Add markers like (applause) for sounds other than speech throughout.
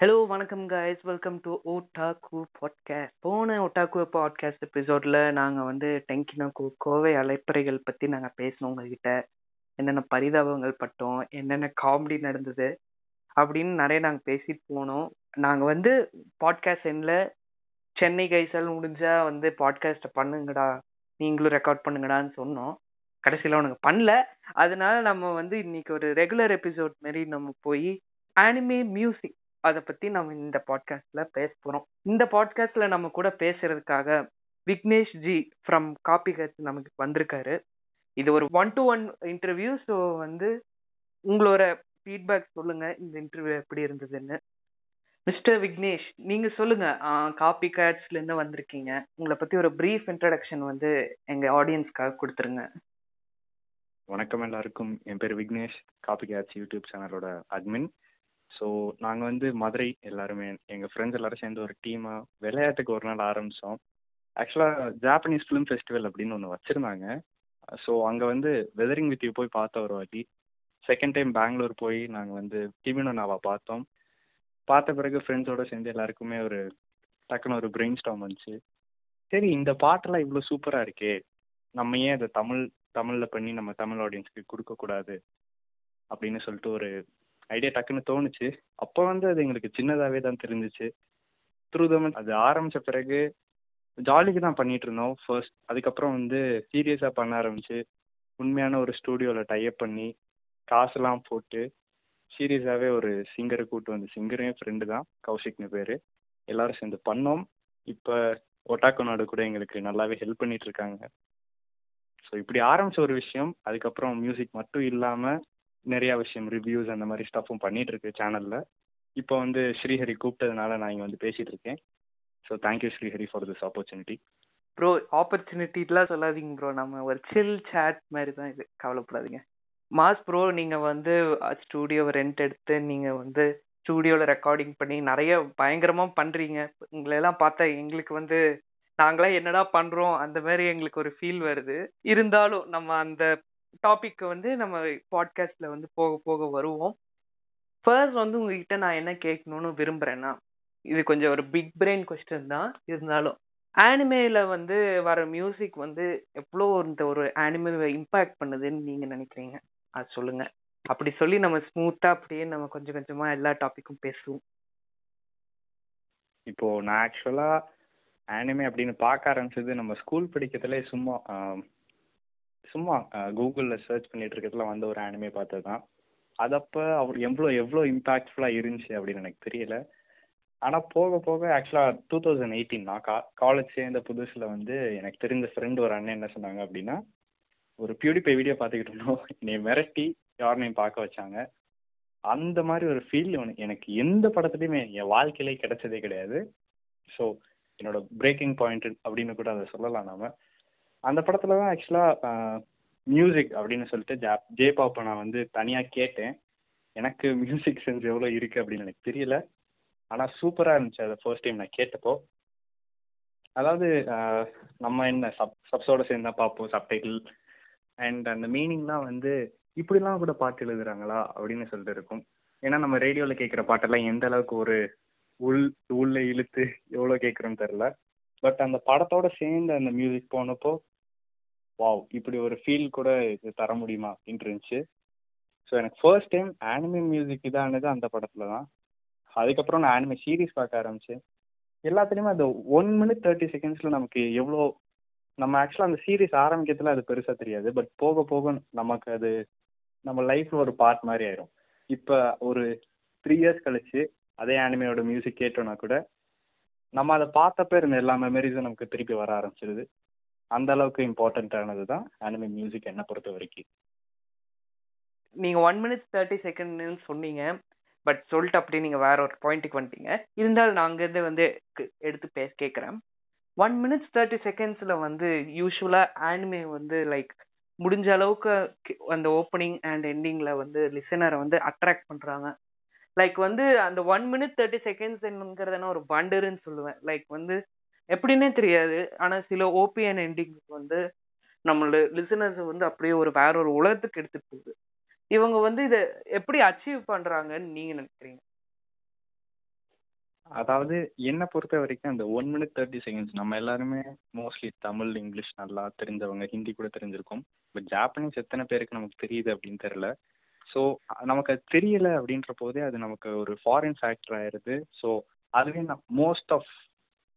Hello வணக்கம் guys welcome to otaku podcast போன ஓட்டாக்கு podcast எபிசோட்ல நாங்கள் வந்து டெங்கினாக்கு கோவை அலைப்பறைகள் பற்றி நாங்கள் பேசணும் உங்ககிட்ட. என்னென்ன பரிதாபங்கள் பட்டோம் என்னென்ன காமெடி நடந்தது அப்படின்னு நிறைய நாங்கள் பேசிட்டு போனோம். நாங்கள் வந்து பாட்காஸ்ட் எண்ணில் சென்னை கைஸால் முடிஞ்சா வந்து பாட்காஸ்ட்டை பண்ணுங்கடா நீங்களும் ரெக்கார்ட் பண்ணுங்கடான்னு சொன்னோம். கடைசியில உனக்கு பண்ணல. அதனால நம்ம வந்து இன்னைக்கு ஒரு ரெகுலர் எபிசோட் மாதிரி நம்ம போய் அனிமே மியூசிக் அதை பத்தி நம்ம இந்த பாட்காஸ்ட்ல பேச போறோம். இந்த பாட்காஸ்ட்ல நம்ம கூட பேசுறதுக்காக Vignesh ji from copy cuts நமக்கு வந்திருக்காரு. இது ஒரு one to one interview so வந்து உங்களோட ஃபீட்பேக் சொல்லுங்க இந்த இன்டர்வியூ எப்படி இருந்ததுன்னு. மிஸ்டர் விக்னேஷ் நீங்க சொல்லுங்க காப்பி கேட்ஸ்ல இருந்து வந்திருக்கீங்க. உங்களை பத்தி ஒரு பிரீஃப் இன்ட்ரடக்ஷன் வந்து எங்க ஆடியன்ஸ்க்காக கொடுத்துருங்க. வணக்கம் எல்லாருக்கும். என் பேர் விக்னேஷ் காப்பி கேட்ஸ் யூடியூப் சேனலோட அட்மின் ஸோ நாங்கள் வந்து மதுரை எல்லாருமே எங்கள் ஃப்ரெண்ட்ஸ் எல்லாரும் சேர்ந்து ஒரு டீமாக விளையாட்டுக்கு ஒரு நாள் ஆரம்பித்தோம் ஆக்சுவலாக ஜாப்பனீஸ் ஃபிலிம் ஃபெஸ்டிவல் அப்படின்னு ஒன்று வச்சுருந்தாங்க. ஸோ அங்கே வந்து வெதரிங் வித் யூ போய் பார்த்தோம் ஒரு வாட்டி. செகண்ட் டைம் பெங்களூர் போய் நாங்கள் வந்து டிமினோ நாவா பார்த்தோம். பார்த்த பிறகு ஃப்ரெண்ட்ஸோடு சேர்ந்து எல்லாருக்குமே ஒரு டக்குன்னு ஒரு பிரெயின் ஸ்டாம் வந்துச்சு. சரி இந்த பாட்டெல்லாம் இவ்வளோ சூப்பராக இருக்கே. நம்ம ஏன் இதை தமிழ் தமிழில் பண்ணி நம்ம தமிழ் ஆடியன்ஸ்க்கு கொடுக்கக்கூடாது? அப்படின்னு சொல்லிட்டு ஒரு ஐடியா டக்குன்னு தோணுச்சு. அப்போ வந்து அது எங்களுக்கு சின்னதாகவே தான் தெரிஞ்சிச்சு. த்ரூ தமன் அது ஆரம்பித்த பிறகு ஜாலிக்கு தான் பண்ணிட்டு இருந்தோம். ஃபர்ஸ்ட் அதுக்கப்புறம் வந்து சீரியஸாக பண்ண ஆரம்பிச்சு உண்மையான ஒரு ஸ்டூடியோவில் டைப் பண்ணி காசுலாம் போட்டு சீரியஸாகவே ஒரு சிங்கரை கூட்டு வந்து சிங்கரே ஃப்ரெண்டு தான் கௌஷிக்னு பேர். எல்லாரும் சேர்ந்து பண்ணோம். இப்போ ஒட்டாக்கோ நாடு கூட எங்களுக்கு நல்லாவே ஹெல்ப் பண்ணிட்டு இருக்காங்க. ஸோ இப்படி ஆரம்பிச்ச ஒரு விஷயம். அதுக்கப்புறம் மியூசிக் மட்டும் இல்லாமல் நிறையா விஷயம் ரிவ்யூஸ் அந்த மாதிரி ஸ்டஃப்பும் பண்ணிட்டு இருக்கு சேனலில் இப்போ வந்து ஸ்ரீஹரி கூப்பிட்டதுனால நான் இங்கே வந்து பேசிட்டு இருக்கேன் so thank you Srihari for this opportunity bro ஆப்பர்ச்சுனிட்டிலாம் சொல்லாதீங்க ப்ரோ நம்ம ஒரு சில் சேட் மாதிரி தான் இது. கவலைப்படாதீங்க. மாஸ் ப்ரோ நீங்க வந்து ஸ்டூடியோவை ரெண்ட் எடுத்து நீங்க வந்து ஸ்டூடியோவில் ரெக்கார்டிங் பண்ணி நிறைய பயங்கரமா பண்றீங்க. உங்களெல்லாம் பார்த்தா எங்களுக்கு வந்து நாங்களாம் என்னடா பண்றோம்? அந்த மாதிரி எங்களுக்கு ஒரு ஃபீல் வருது. இருந்தாலும் நம்ம அந்த டாபிக் வந்து நம்ம பாட்காஸ்ட்ல வந்து போக போக வருவோம். ஃபர்ஸ்ட் வந்து உங்ககிட்ட நான் என்ன கேட்கணும்னு விரும்புறேன்னா இது கொஞ்சம் ஒரு பிக் பிரெயின் கொஸ்டின் தான் இருந்தாலும். ஆனிமேல வந்து வர மியூசிக் வந்து எவ்வளோ இந்த ஒரு ஆனிமே இம்பாக்ட் பண்ணுதுன்னு நீங்க நினைக்கிறீங்க? அது சொல்லுங்க. அப்படி சொல்லி நம்ம ஸ்மூத்தா அப்படியே நம்ம கொஞ்சம் கொஞ்சமா எல்லா டாபிக்கும் பேசுவோம். இப்போ நான் ஆக்சுவலா ஆனிமே அப்படின்னு பார்க்க ஆரம்பிச்சது நம்ம ஸ்கூல் படிக்கிறதுல சும்மா சும்மா கூகுளில் சர்ச் பண்ணிட்டு இருக்கிறதுல வந்த ஒரு ஆனிமே பார்த்தது தான் அதப்போ அவர் எவ்வளோ எவ்வளோ இம்பாக்ட்ஃபுல்லாக இருந்துச்சு அப்படின்னு எனக்கு தெரியல. ஆனால் போக போக ஆக்சுவலாக டூ தௌசண்ட் எயிட்டீன் நான் கா காலேஜ் சேர்ந்த புதுசில் வந்து எனக்கு தெரிஞ்ச ஃப்ரெண்டு ஒரு அண்ணன் என்ன சொன்னாங்க அப்படின்னா ஒரு பியூடிஃபை வீடியோ பார்த்துக்கிட்டு இருந்தோம். (laughs) என்னை மிரட்டி யாருனையும் பார்க்க வச்சாங்க. அந்த மாதிரி ஒரு ஃபீல் எனக்கு எந்த படத்துலையுமே என் வாழ்க்கையிலே கிடைச்சதே கிடையாது. ஸோ என்னோட பிரேக்கிங் பாயிண்ட் அப்படின்னு கூட அதை சொல்லலாம் நாம. அந்த படத்துல தான் ஆக்சுவலாக மியூசிக் அப்படின்னு சொல்லிட்டு ஜா ஜே பாப்பை நான் வந்து தனியாக கேட்டேன். எனக்கு (laughs) மியூசிக் சென்ஸ் எவ்வளோ இருக்குது அப்படின்னு எனக்கு தெரியல. ஆனால் சூப்பராக இருந்துச்சு அதை ஃபர்ஸ்ட் டைம் நான் கேட்டப்போ. அதாவது நம்ம என்ன சப் சப்ஸோட சேர்ந்து தான் பார்ப்போம் சப்டைட்டில் அண்ட் அந்த மீனிங்லாம் வந்து இப்படிலாம் கூட பாட்டு எழுதுறாங்களா அப்படின்னு சொல்லிட்டு இருக்கும். ஏன்னா நம்ம ரேடியோவில் கேட்குற பாட்டெல்லாம் எந்த அளவுக்கு ஒரு உள் உள்ளே இழுத்து எவ்வளோ கேட்குறோன்னு தெரில பட் அந்த படத்தோட சேர்ந்து அந்த மியூசிக் போனப்போ வாவ் இப்படி ஒரு ஃபீல் கூட இது தர முடியுமா? அப்படின்ட்டு இருந்துச்சு. ஸோ எனக்கு ஃபர்ஸ்ட் டைம் ஆனிமே மியூசிக் இதானது அந்த படத்தில் தான். அதுக்கப்புறம் நான் ஆனிமே சீரீஸ் பார்க்க ஆரம்பிச்சேன். எல்லாத்துலேயுமே அந்த ஒன் மினிட் தேர்ட்டி செகண்ட்ஸில் நமக்கு எவ்வளோ நம்ம ஆக்சுவலாக அந்த சீரீஸ் ஆரம்பிக்கிறதுல அது பெருசாக தெரியாது. பட் போக போக நமக்கு அது நம்ம லைஃப்பில் ஒரு பார்ட் மாதிரி ஆயிரும். இப்போ ஒரு த்ரீ இயர்ஸ் கழிச்சு அதே ஆனிமையோட மியூசிக் கேட்டோன்னா கூட நம்ம அதை பார்த்தப்ப இருந்த எல்லா மெமரிஸும் நமக்கு திருப்பி வர ஆரம்பிச்சிருது. அந்த அளவுக்கு இம்பார்ட்டண்ட்டானது தான் அனிமே மியூசிக் என்ன பொறுத்த வரைக்கும். நீங்க ஒன் மினிட்ஸ் தேர்ட்டி செகண்ட்னு சொன்னீங்க பட் சொல்லிட்டு அப்படி நீங்க வேற ஒரு பாயிண்ட்டுக்கு வந்துட்டீங்க. இருந்தாலும் நான் அங்கேருந்து வந்து எடுத்து பேச கேட்குறேன் ஒன் மினிட்ஸ் தேர்ட்டி செகண்ட்ஸ்ல வந்து யூஸ்வலா ஆனிமே வந்து லைக் முடிஞ்ச அளவுக்கு அந்த ஓப்பனிங் அண்ட் எண்டிங்ல வந்து லிசனரை வந்து அட்ராக்ட் பண்றாங்க. லைக் வந்து அந்த ஒன் மினிட் தேர்ட்டி செகண்ட்ஸ் நான் ஒரு வண்டருன்னு சொல்லுவேன். லைக் வந்து எப்படின்னே தெரியாது. ஆனா சில ஓபிஎன் எண்டிங் வந்து நம்மளோட லிசனர்ஸ் வந்து அப்படியே ஒரு வேற ஒரு உலகத்துக்கு எடுத்துட்டு போகுது. இவங்க வந்து இத எப்படி அச்சீவ் பண்றாங்கன்னு நீங்க நினைக்கிறீங்க? அதாவது என்ன பொறுத்த வரைக்கும் அந்த ஒன் மினிட் தேர்ட்டி செகண்ட்ஸ் நம்ம எல்லாருமே மோஸ்ட்லி தமிழ் இங்கிலீஷ் நல்லா தெரிஞ்சவங்க ஹிந்தி கூட தெரிஞ்சிருக்கும். பட் ஜாப்பனீஸ் எத்தனை பேருக்கு நமக்கு தெரியுது அப்படின்னு தெரியல. ஸோ நமக்கு அது தெரியல அப்படின்ற போதே அது நமக்கு ஒரு ஃபாரின் ஃபேக்டர் ஆயிடுது. ஸோ அதுவே மோஸ்ட் ஆஃப்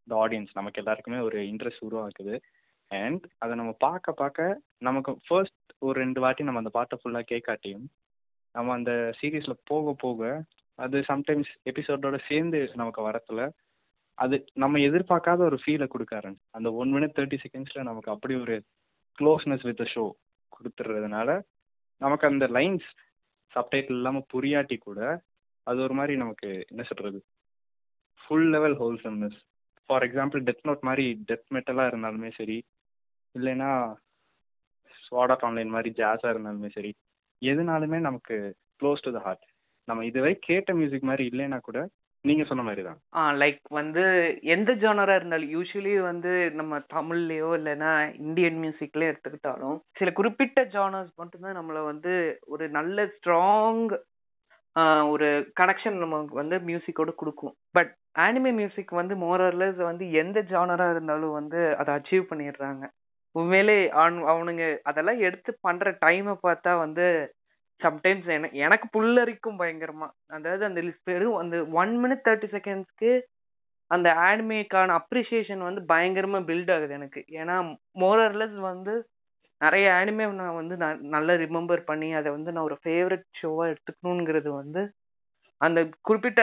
இந்த ஆடியன்ஸ் நமக்கு எல்லாருக்குமே ஒரு இன்ட்ரெஸ்ட் உருவாக்குது. அண்ட் அதை நம்ம பார்க்க பார்க்க நமக்கு ஃபர்ஸ்ட் ஒரு ரெண்டு வாட்டி நம்ம அந்த பாட்டை ஃபுல்லாக கேட்காட்டியும் நம்ம அந்த சீரீஸில் போக போக அது சம்டைம்ஸ் எபிசோடோட சேர்ந்து நமக்கு வரத்துல அது நம்ம எதிர்பார்க்காத ஒரு ஃபீலை கொடுக்க அந்த ஒன் மினிட் தேர்ட்டி செகண்ட்ஸில் நமக்கு அப்படி ஒரு க்ளோஸ்னஸ் வித் ஷோ கொடுத்துறதுனால நமக்கு அந்த லைன்ஸ் சப்டைட்டில் இல்லாமல் புரியாட்டி கூட அது ஒரு மாதிரி நமக்கு என்ன சொல்கிறது full level wholesomeness for example Death Note மாதிரி டெத் மெட்டலாக இருந்தாலுமே சரி இல்லைன்னா ஸ்வாட் ஆஃப் ஆன்லைன் மாதிரி ஜாஸாக இருந்தாலுமே சரி எதுனாலுமே நமக்கு க்ளோஸ் டு த ஹார்ட் நம்ம இதுவரை கேட்ட மியூசிக் மாதிரி இல்லைன்னா கூட நீங்க சொன்ன மாதிரி தான் ஆ லைக் வந்து எந்த ஜானரா இருந்தாலும் யூஸ்வலி வந்து நம்ம தமிழ்லயோ இல்லைன்னா இந்தியன் மியூசிக்லயோ எடுத்துக்கிட்டாலும் சில குறிப்பிட்ட ஜானர்ஸ் மட்டும்தான் நம்மள வந்து ஒரு நல்ல ஸ்ட்ராங் ஒரு கனெக்ஷன் நமக்கு வந்து மியூசிக்கோட கொடுக்கும். பட் ஆனிமே மியூசிக் வந்து மோரர்லஸ் வந்து எந்த ஜானரா இருந்தாலும் வந்து அதை அச்சீவ் பண்ணிடுறாங்க. உண்மையிலே அவனுங்க அதெல்லாம் எடுத்து பண்ற டைமை பார்த்தா வந்து சம்டைம்ஸ் எனக்கு புல்லரிக்கும் பயங்கரமா. அதாவது அந்த வெறும் அந்த ஒன் மினிட் தேர்ட்டி செகண்ட்ஸ்க்கு அந்த ஆனிமேக்கான அப்ரிசியேஷன் வந்து பயங்கரமா பில்ட் ஆகுது எனக்கு. ஏன்னா மோரர்லஸ் வந்து நிறைய ஆனிமே நான் வந்து நல்லா ரிமெம்பர் பண்ணி அதை வந்து நான் ஒரு ஃபேவரட் ஷோவா எடுத்துக்கணுங்கிறது வந்து அந்த குறிப்பிட்ட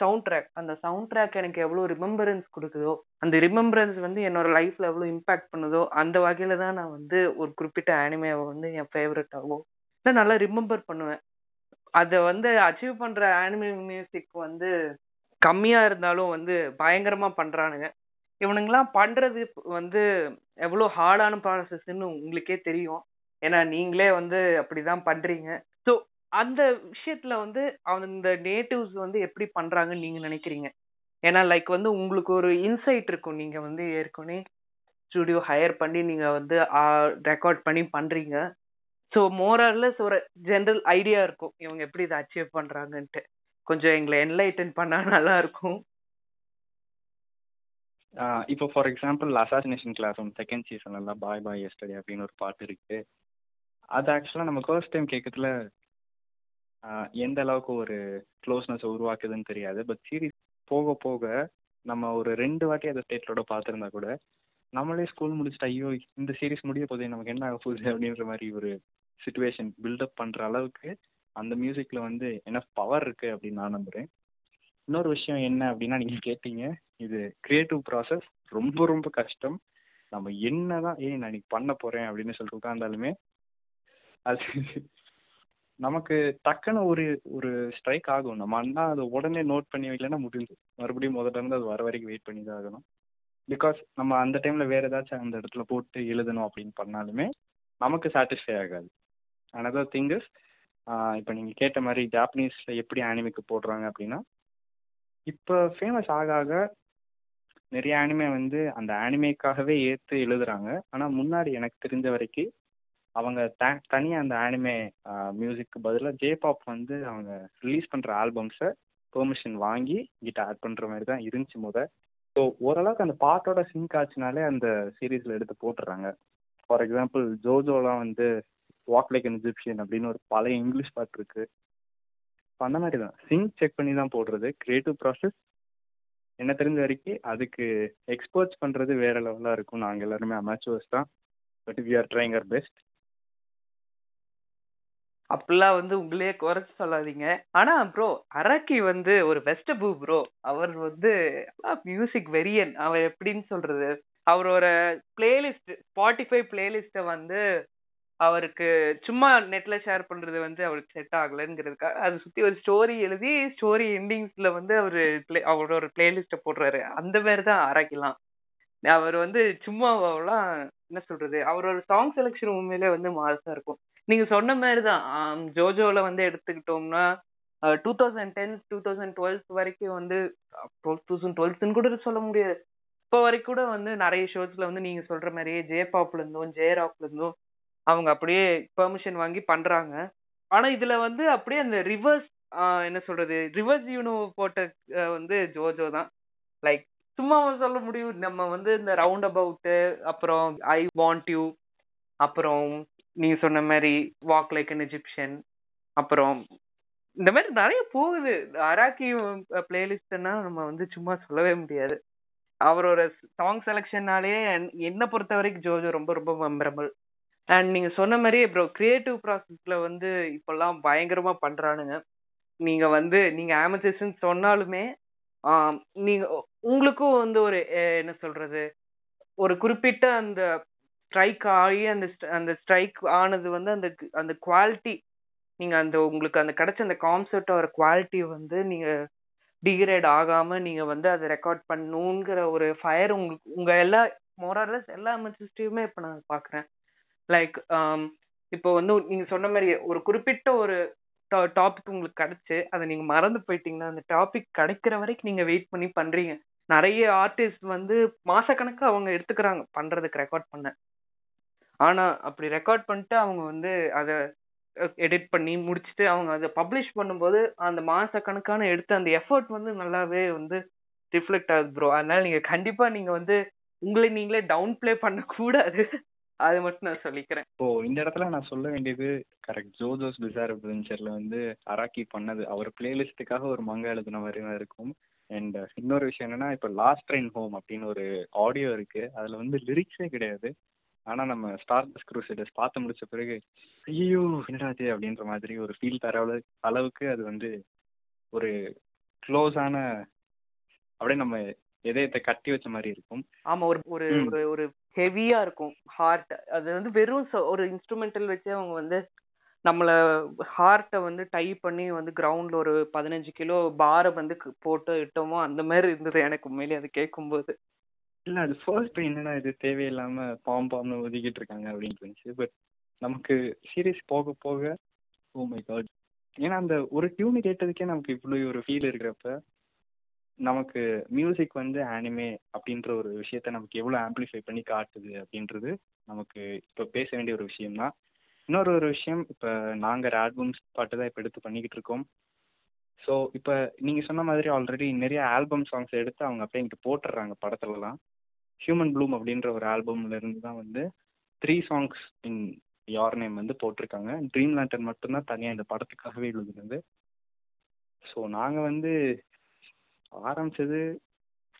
சவுண்ட் ட்ராக் அந்த சவுண்ட் ட்ராக் எனக்கு எவ்வளோ ரிமெம்பரன்ஸ் கொடுக்குதோ அந்த ரிமெம்பரன்ஸ் வந்து என்னோட லைஃப்ல எவ்வளோ இம்பாக்ட் பண்ணுதோ அந்த வகையில தான் நான் வந்து ஒரு குறிப்பிட்ட ஆனிமேவை வந்து என் ஃபேவரட்டாவோ இல்லை நல்லா ரிமெம்பர் பண்ணுவேன். அதை வந்து அச்சீவ் பண்ற ஆனிமே மியூசிக் வந்து கம்மியா இருந்தாலும் வந்து பயங்கரமா பண்றானுங்க. இவனுங்கெல்லாம் பண்றது வந்து எவ்வளோ ஹார்டான ப்ராசஸ்ன்னு உங்களுக்கே தெரியும். ஏன்னா நீங்களே வந்து அப்படிதான் பண்றீங்க. அந்த விஷயத்துல வந்து அந்த நேட்டிவ்ஸ் வந்து எப்படி பண்றாங்கன்னு நீங்க நினைக்கிறீங்க? ஏன்னா லைக் வந்து உங்களுக்கு ஒரு இன்சைட் இருக்கும். நீங்க வந்து ஏற்கனவே ஸ்டுடியோ ஹையர் பண்ணி நீங்க வந்து ரெக்கார்ட் பண்ணி பண்றீங்க. ஸோ மோரர்லெஸ் ஒரு ஜென்ரல் ஐடியா இருக்கும். இவங்க எப்படி இதை அச்சீவ் பண்றாங்கன்ட்டு. கொஞ்சம் எங்களை என்லைட்டன் பண்ணா நல்லா இருக்கும். இப்போ for example assassination class one second season எல்லாம் பாய் பாய் எஸ்டடி அப்படின்னு ஒரு பாட்டு இருக்கு. அது ஆக்சுவலாக நம்ம ஃபர்ஸ்ட் டைம் கேட்கறதுல எந்த அளவுக்கு ஒரு க்ளோஸ்னஸ் உருவாக்குதுன்னு தெரியாது. பட் சீரீஸ் போக போக நம்ம ஒரு ரெண்டு வாட்டி அதை ஸ்டேட்டோட பார்த்துருந்தா கூட நம்மளே ஸ்கூல் முடிச்சுட்டு ஐயோ இந்த சீரீஸ் முடிய போதே நமக்கு என்ன ஆக போகுது அப்படின்ற மாதிரி ஒரு சுச்சுவேஷன் பில்டப் பண்ணுற அளவுக்கு அந்த மியூசிக்கில் வந்து என்ன பவர் இருக்குது அப்படின்னு நான் நம்புகிறேன் இன்னொரு விஷயம் என்ன அப்படின்னா நீங்கள் கேட்டீங்க இது கிரியேட்டிவ் ப்ராசஸ் ரொம்ப ரொம்ப கஷ்டம். நம்ம என்ன தான் ஏய் நான் இன்னைக்கு பண்ண போகிறேன் அப்படின்னு சொல்லிட்டு உட்காந்தாலுமே அது நமக்கு டக்குன்னு ஒரு ஒரு ஸ்ட்ரைக் ஆகும். நம்ம அண்ணா அதை உடனே நோட் பண்ணி வைக்கலன்னா முடிஞ்சு. மறுபடியும் முதல்ல இருந்து அது வர வரைக்கும் வெயிட் பண்ணி தான் ஆகணும். பிகாஸ் நம்ம அந்த டைமில் வேறு ஏதாச்சும் அந்த இடத்துல போட்டு எழுதணும் அப்படின்னு பண்ணாலுமே நமக்கு சாட்டிஸ்ஃபை ஆகாது. அனதர் திங் இஸ் இப்போ நீங்கள் கேட்ட மாதிரி ஜாப்பனீஸில் எப்படி ஆனிமிக்கு போடுறாங்க அப்படின்னா இப்போ ஃபேமஸ் ஆக ஆக நிறைய ஆனிமே வந்து அந்த ஆனிமேக்காகவே ஏற்று எழுதுறாங்க. ஆனால் முன்னாடி எனக்கு தெரிஞ்ச வரைக்கும் அவங்க த தனியாக அந்த ஆனிமே மியூசிக்கு பதிலாக ஜேபாப் வந்து அவங்க ரிலீஸ் பண்ணுற ஆல்பம்ஸை பெர்மிஷன் வாங்கி கிட்ட ஆட் பண்ணுற மாதிரி தான் இருந்துச்சு முத. ஸோ ஓரளவுக்கு அந்த பாட்டோட சிங்க் ஆச்சுனாலே அந்த சீரீஸில் எடுத்து போட்டுறாங்க. ஃபார் எக்ஸாம்பிள் ஜோஜோலாம் வந்து வாக் லைக் அன் இஜிப்ஷியன் அப்படின்னு ஒரு பழைய இங்கிலீஷ் பாட்டு இருக்கு. அந்த மாதிரி தான். சிங்க் செக் பண்ணி தான் போடுறது. கிரியேட்டிவ் ப்ராசஸ் என்ன தெரிஞ்ச வரைக்கும் அதுக்கு எக்ஸ்போர்ட்ஸ் பண்ணுறது வேற லெவலாக இருக்கும். நாங்கள் எல்லாருமே அமேச்சுவர்ஸ் தான். But we are trying our best அப்படிலாம் வந்து உங்களையே குறைச்சு சொல்லாதீங்க. ஆனா ப்ரோ அரக்கி வந்து ஒரு பெஸ்ட் பூ ப்ரோ அவர் வந்து மியூசிக் வெரியன் அவர் எப்படின்னு சொல்றது? அவரோட பிளேலிஸ்ட் ஸ்பாட்டிஃபை பிளேலிஸ்ட வந்து அவருக்கு சும்மா நெட்ல ஷேர் பண்றது வந்து அவருக்கு செட் ஆகலங்கிறதுக்காக அதை சுத்தி ஒரு ஸ்டோரி எழுதி ஸ்டோரி எண்டிங்ஸ்ல வந்து அவரு அவரோட ஒரு பிளேலிஸ்ட போடுறாரு. அந்த மாதிரி தான் அரக்கிலாம். அவர் வந்து சும்மாவெல்லாம் என்ன சொல்றது? அவரோட சாங் செலெக்ஷன் உண்மையிலே வந்து மாசா இருக்கும். நீங்க சொன்ன மாதிரி தான் ஜோஜோல வந்து எடுத்துக்கிட்டோம்னா two thousand ten two thousand twelfth வரைக்கும் வந்து டுவெல் தௌசண்ட் டுவெல்த்னு கூட சொல்ல முடியாது. இப்போ வரைக்கும் கூட வந்து நிறைய ஷோஸ்ல வந்து நீங்க சொல்ற மாதிரியே ஜே பாப்ல இருந்தும் ஜே ராக்ல இருந்தும் அவங்க அப்படியே பெர்மிஷன் வாங்கி பண்றாங்க. ஆனா இதுல வந்து அப்படியே அந்த ரிவர்ஸ் என்ன சொல்றது ரிவர்ஸ் யூனோ போட்ட வந்து ஜோஜோ தான். லைக் சும்மா சொல்ல முடியும் நம்ம வந்து இந்த ரவுண்ட் அபவுட் அப்புறம் ஐ வாண்ட் யூ அப்புறம் நீ சொன்ன மாதிரி வாக் லைக் அன் எஜிப்சியன் அப்புறம் இந்த மாதிரி நிறைய போகுது. அராக்கி பிளேலிஸ்ட்னா நம்ம வந்து சும்மா சொல்லவே முடியாது. அவரோட சாங் செலெக்ஷன்னாலே என்ன பொறுத்த வரைக்கும் ஜோஜோ ரொம்ப ரொம்ப மெமரபிள் அண்ட் நீங்க சொன்ன மாதிரி ப்ரோ கிரியேட்டிவ் ப்ராசஸ்ல வந்து இப்பெல்லாம் பயங்கரமா பண்றானுங்க. நீங்க வந்து நீங்க ஆமசேஷன் சொன்னாலுமே நீங்க உங்களுக்கும் வந்து ஒரு என்ன சொல்றது? ஒரு குறிப்பிட்ட அந்த ஸ்ட்ரைக் ஆகி அந்த அந்த ஸ்ட்ரைக் ஆனது வந்து அந்த அந்த குவாலிட்டி நீங்க அந்த உங்களுக்கு அந்த கிடைச்ச அந்த கான்செர்ட்டோட குவாலிட்டி வந்து நீங்க டிகிரேட் ஆகாம நீங்க வந்து அதை ரெக்கார்ட் பண்ணணுங்கிற ஒரு ஃபயர் உங்களுக்கு உங்க எல்லா மோரலஸ் எல்லா மெசிஸ்டையுமே இப்ப நான் பாக்குறேன். லைக் um, இப்போ வந்து நீங்க சொன்ன மாதிரி ஒரு குறிப்பிட்ட ஒரு டாபிக் உங்களுக்கு கிடைச்சு அதை நீங்க மறந்து போயிட்டீங்கன்னா அந்த டாபிக் கிடைக்கிற வரைக்கும் நீங்க வெயிட் பண்ணி பண்றீங்க. நிறைய ஆர்டிஸ்ட் வந்து மாசக்கணக்கு அவங்க எடுத்துக்கிறாங்க பண்றதுக்கு ரெக்கார்ட் பண்ண. ஆனா அப்படி ரெக்கார்ட் பண்ணிட்டு அவங்க வந்து அதை எடிட் பண்ணி முடிச்சுட்டு அவங்க அதை பப்ளிஷ் பண்ணும்போது அந்த மாச கணக்கான எடுத்த அந்த எஃபர்ட் வந்து நல்லாவே வந்து ரிஃப்ளெக்ட் ஆகுது ப்ரோ அதனால நீங்க கண்டிப்பா நீங்க வந்து உங்களை நீங்களே டவுன் பிளே பண்ண கூடாது அது மட்டும் நான் சொல்லிக்கிறேன். ஓ இந்த இடத்துல நான் சொல்ல வேண்டியது கரெக்ட் ஜோஜோஸ் பிசார் அட்வென்ச்சர்ல வந்து அராக்கி பண்ணது. அவர் பிளேலிஸ்டுக்காக ஒரு மங்க எழுதின மாதிரி தான் இருக்கும். அண்ட் இன்னொரு விஷயம் என்னன்னா இப்போ லாஸ்ட் ட்ரெயின் ஹோம் அப்படின்னு ஒரு ஆடியோ இருக்கு. அதுல வந்து லிரிக்ஸே கிடையாது. ஆனா நம்ம ஸ்டார் பஸ் குரூசைடர்ஸ் பார்த்து முடிச்ச பிறகு ஐயோ என்னடாது அப்படின்ற மாதிரி ஒரு ஃபீல் தர அளவுக்கு அது வந்து ஒரு க்ளோஸான அப்படியே நம்ம இதயத்தை கட்டி வச்ச மாதிரி இருக்கும். ஆமா ஒரு ஒரு ஒரு ஒரு ஹெவியா இருக்கும் ஹார்ட் அது வந்து வெறும் ஒரு இன்ஸ்ட்ருமெண்டல் வச்சு அவங்க வந்து நம்மள ஹார்ட்டை வந்து டை பண்ணி வந்து கிரவுண்ட்ல ஒரு பதினஞ்சு கிலோ பாரை வந்து போட்டு இட்டோமோ அந்த மாதிரி இருந்தது எனக்கு உண்மையிலே அது கேட்கும்போது. இல்ல அது ஃபர்ஸ்ட் என்னடா இது தேவையில்லாம பாம் பாம்னு ஒதுக்கிட்டு இருக்காங்க அப்படின்னு இருந்துச்சு பட் நமக்கு சீரியஸ் போக போக ஓ மை காட் ஏன்னா அந்த ஒரு டியூன் கேட்டதுக்கே நமக்கு இவ்வளோ ஒரு ஃபீல் இருக்கிறப்ப நமக்கு மியூசிக் வந்து ஆனிமே அப்படின்ற ஒரு விஷயத்த நமக்கு எவ்வளோ ஆம்பிளிஃபை பண்ணி காட்டுது அப்படின்றது நமக்கு இப்போ பேச வேண்டிய ஒரு விஷயம் தான் இன்னொரு ஒரு விஷயம் இப்போ நாங்கள் ஆல்பம்ஸ் பாட்டு தான் இப்போ எடுத்து பண்ணிக்கிட்டு இருக்கோம். ஸோ இப்போ நீங்கள் சொன்ன மாதிரி ஆல்ரெடி நிறைய ஆல்பம் சாங்ஸ் எடுத்து அவங்க அப்படியே இங்கே போட்டுடுறாங்க படத்துலலாம். ஹியூமன் ப்ளூம் அப்படின்ற ஒரு ஆல்பம்ல இருந்து தான் வந்து த்ரீ சாங்ஸ் இன் யார் நேம் வந்து போட்டிருக்காங்க. ட்ரீம் லேண்டர் மட்டும்தான் தனியாக இந்த படத்துக்காகவே எழுதுனது. ஸோ நாங்கள் வந்து ஆரம்பிச்சது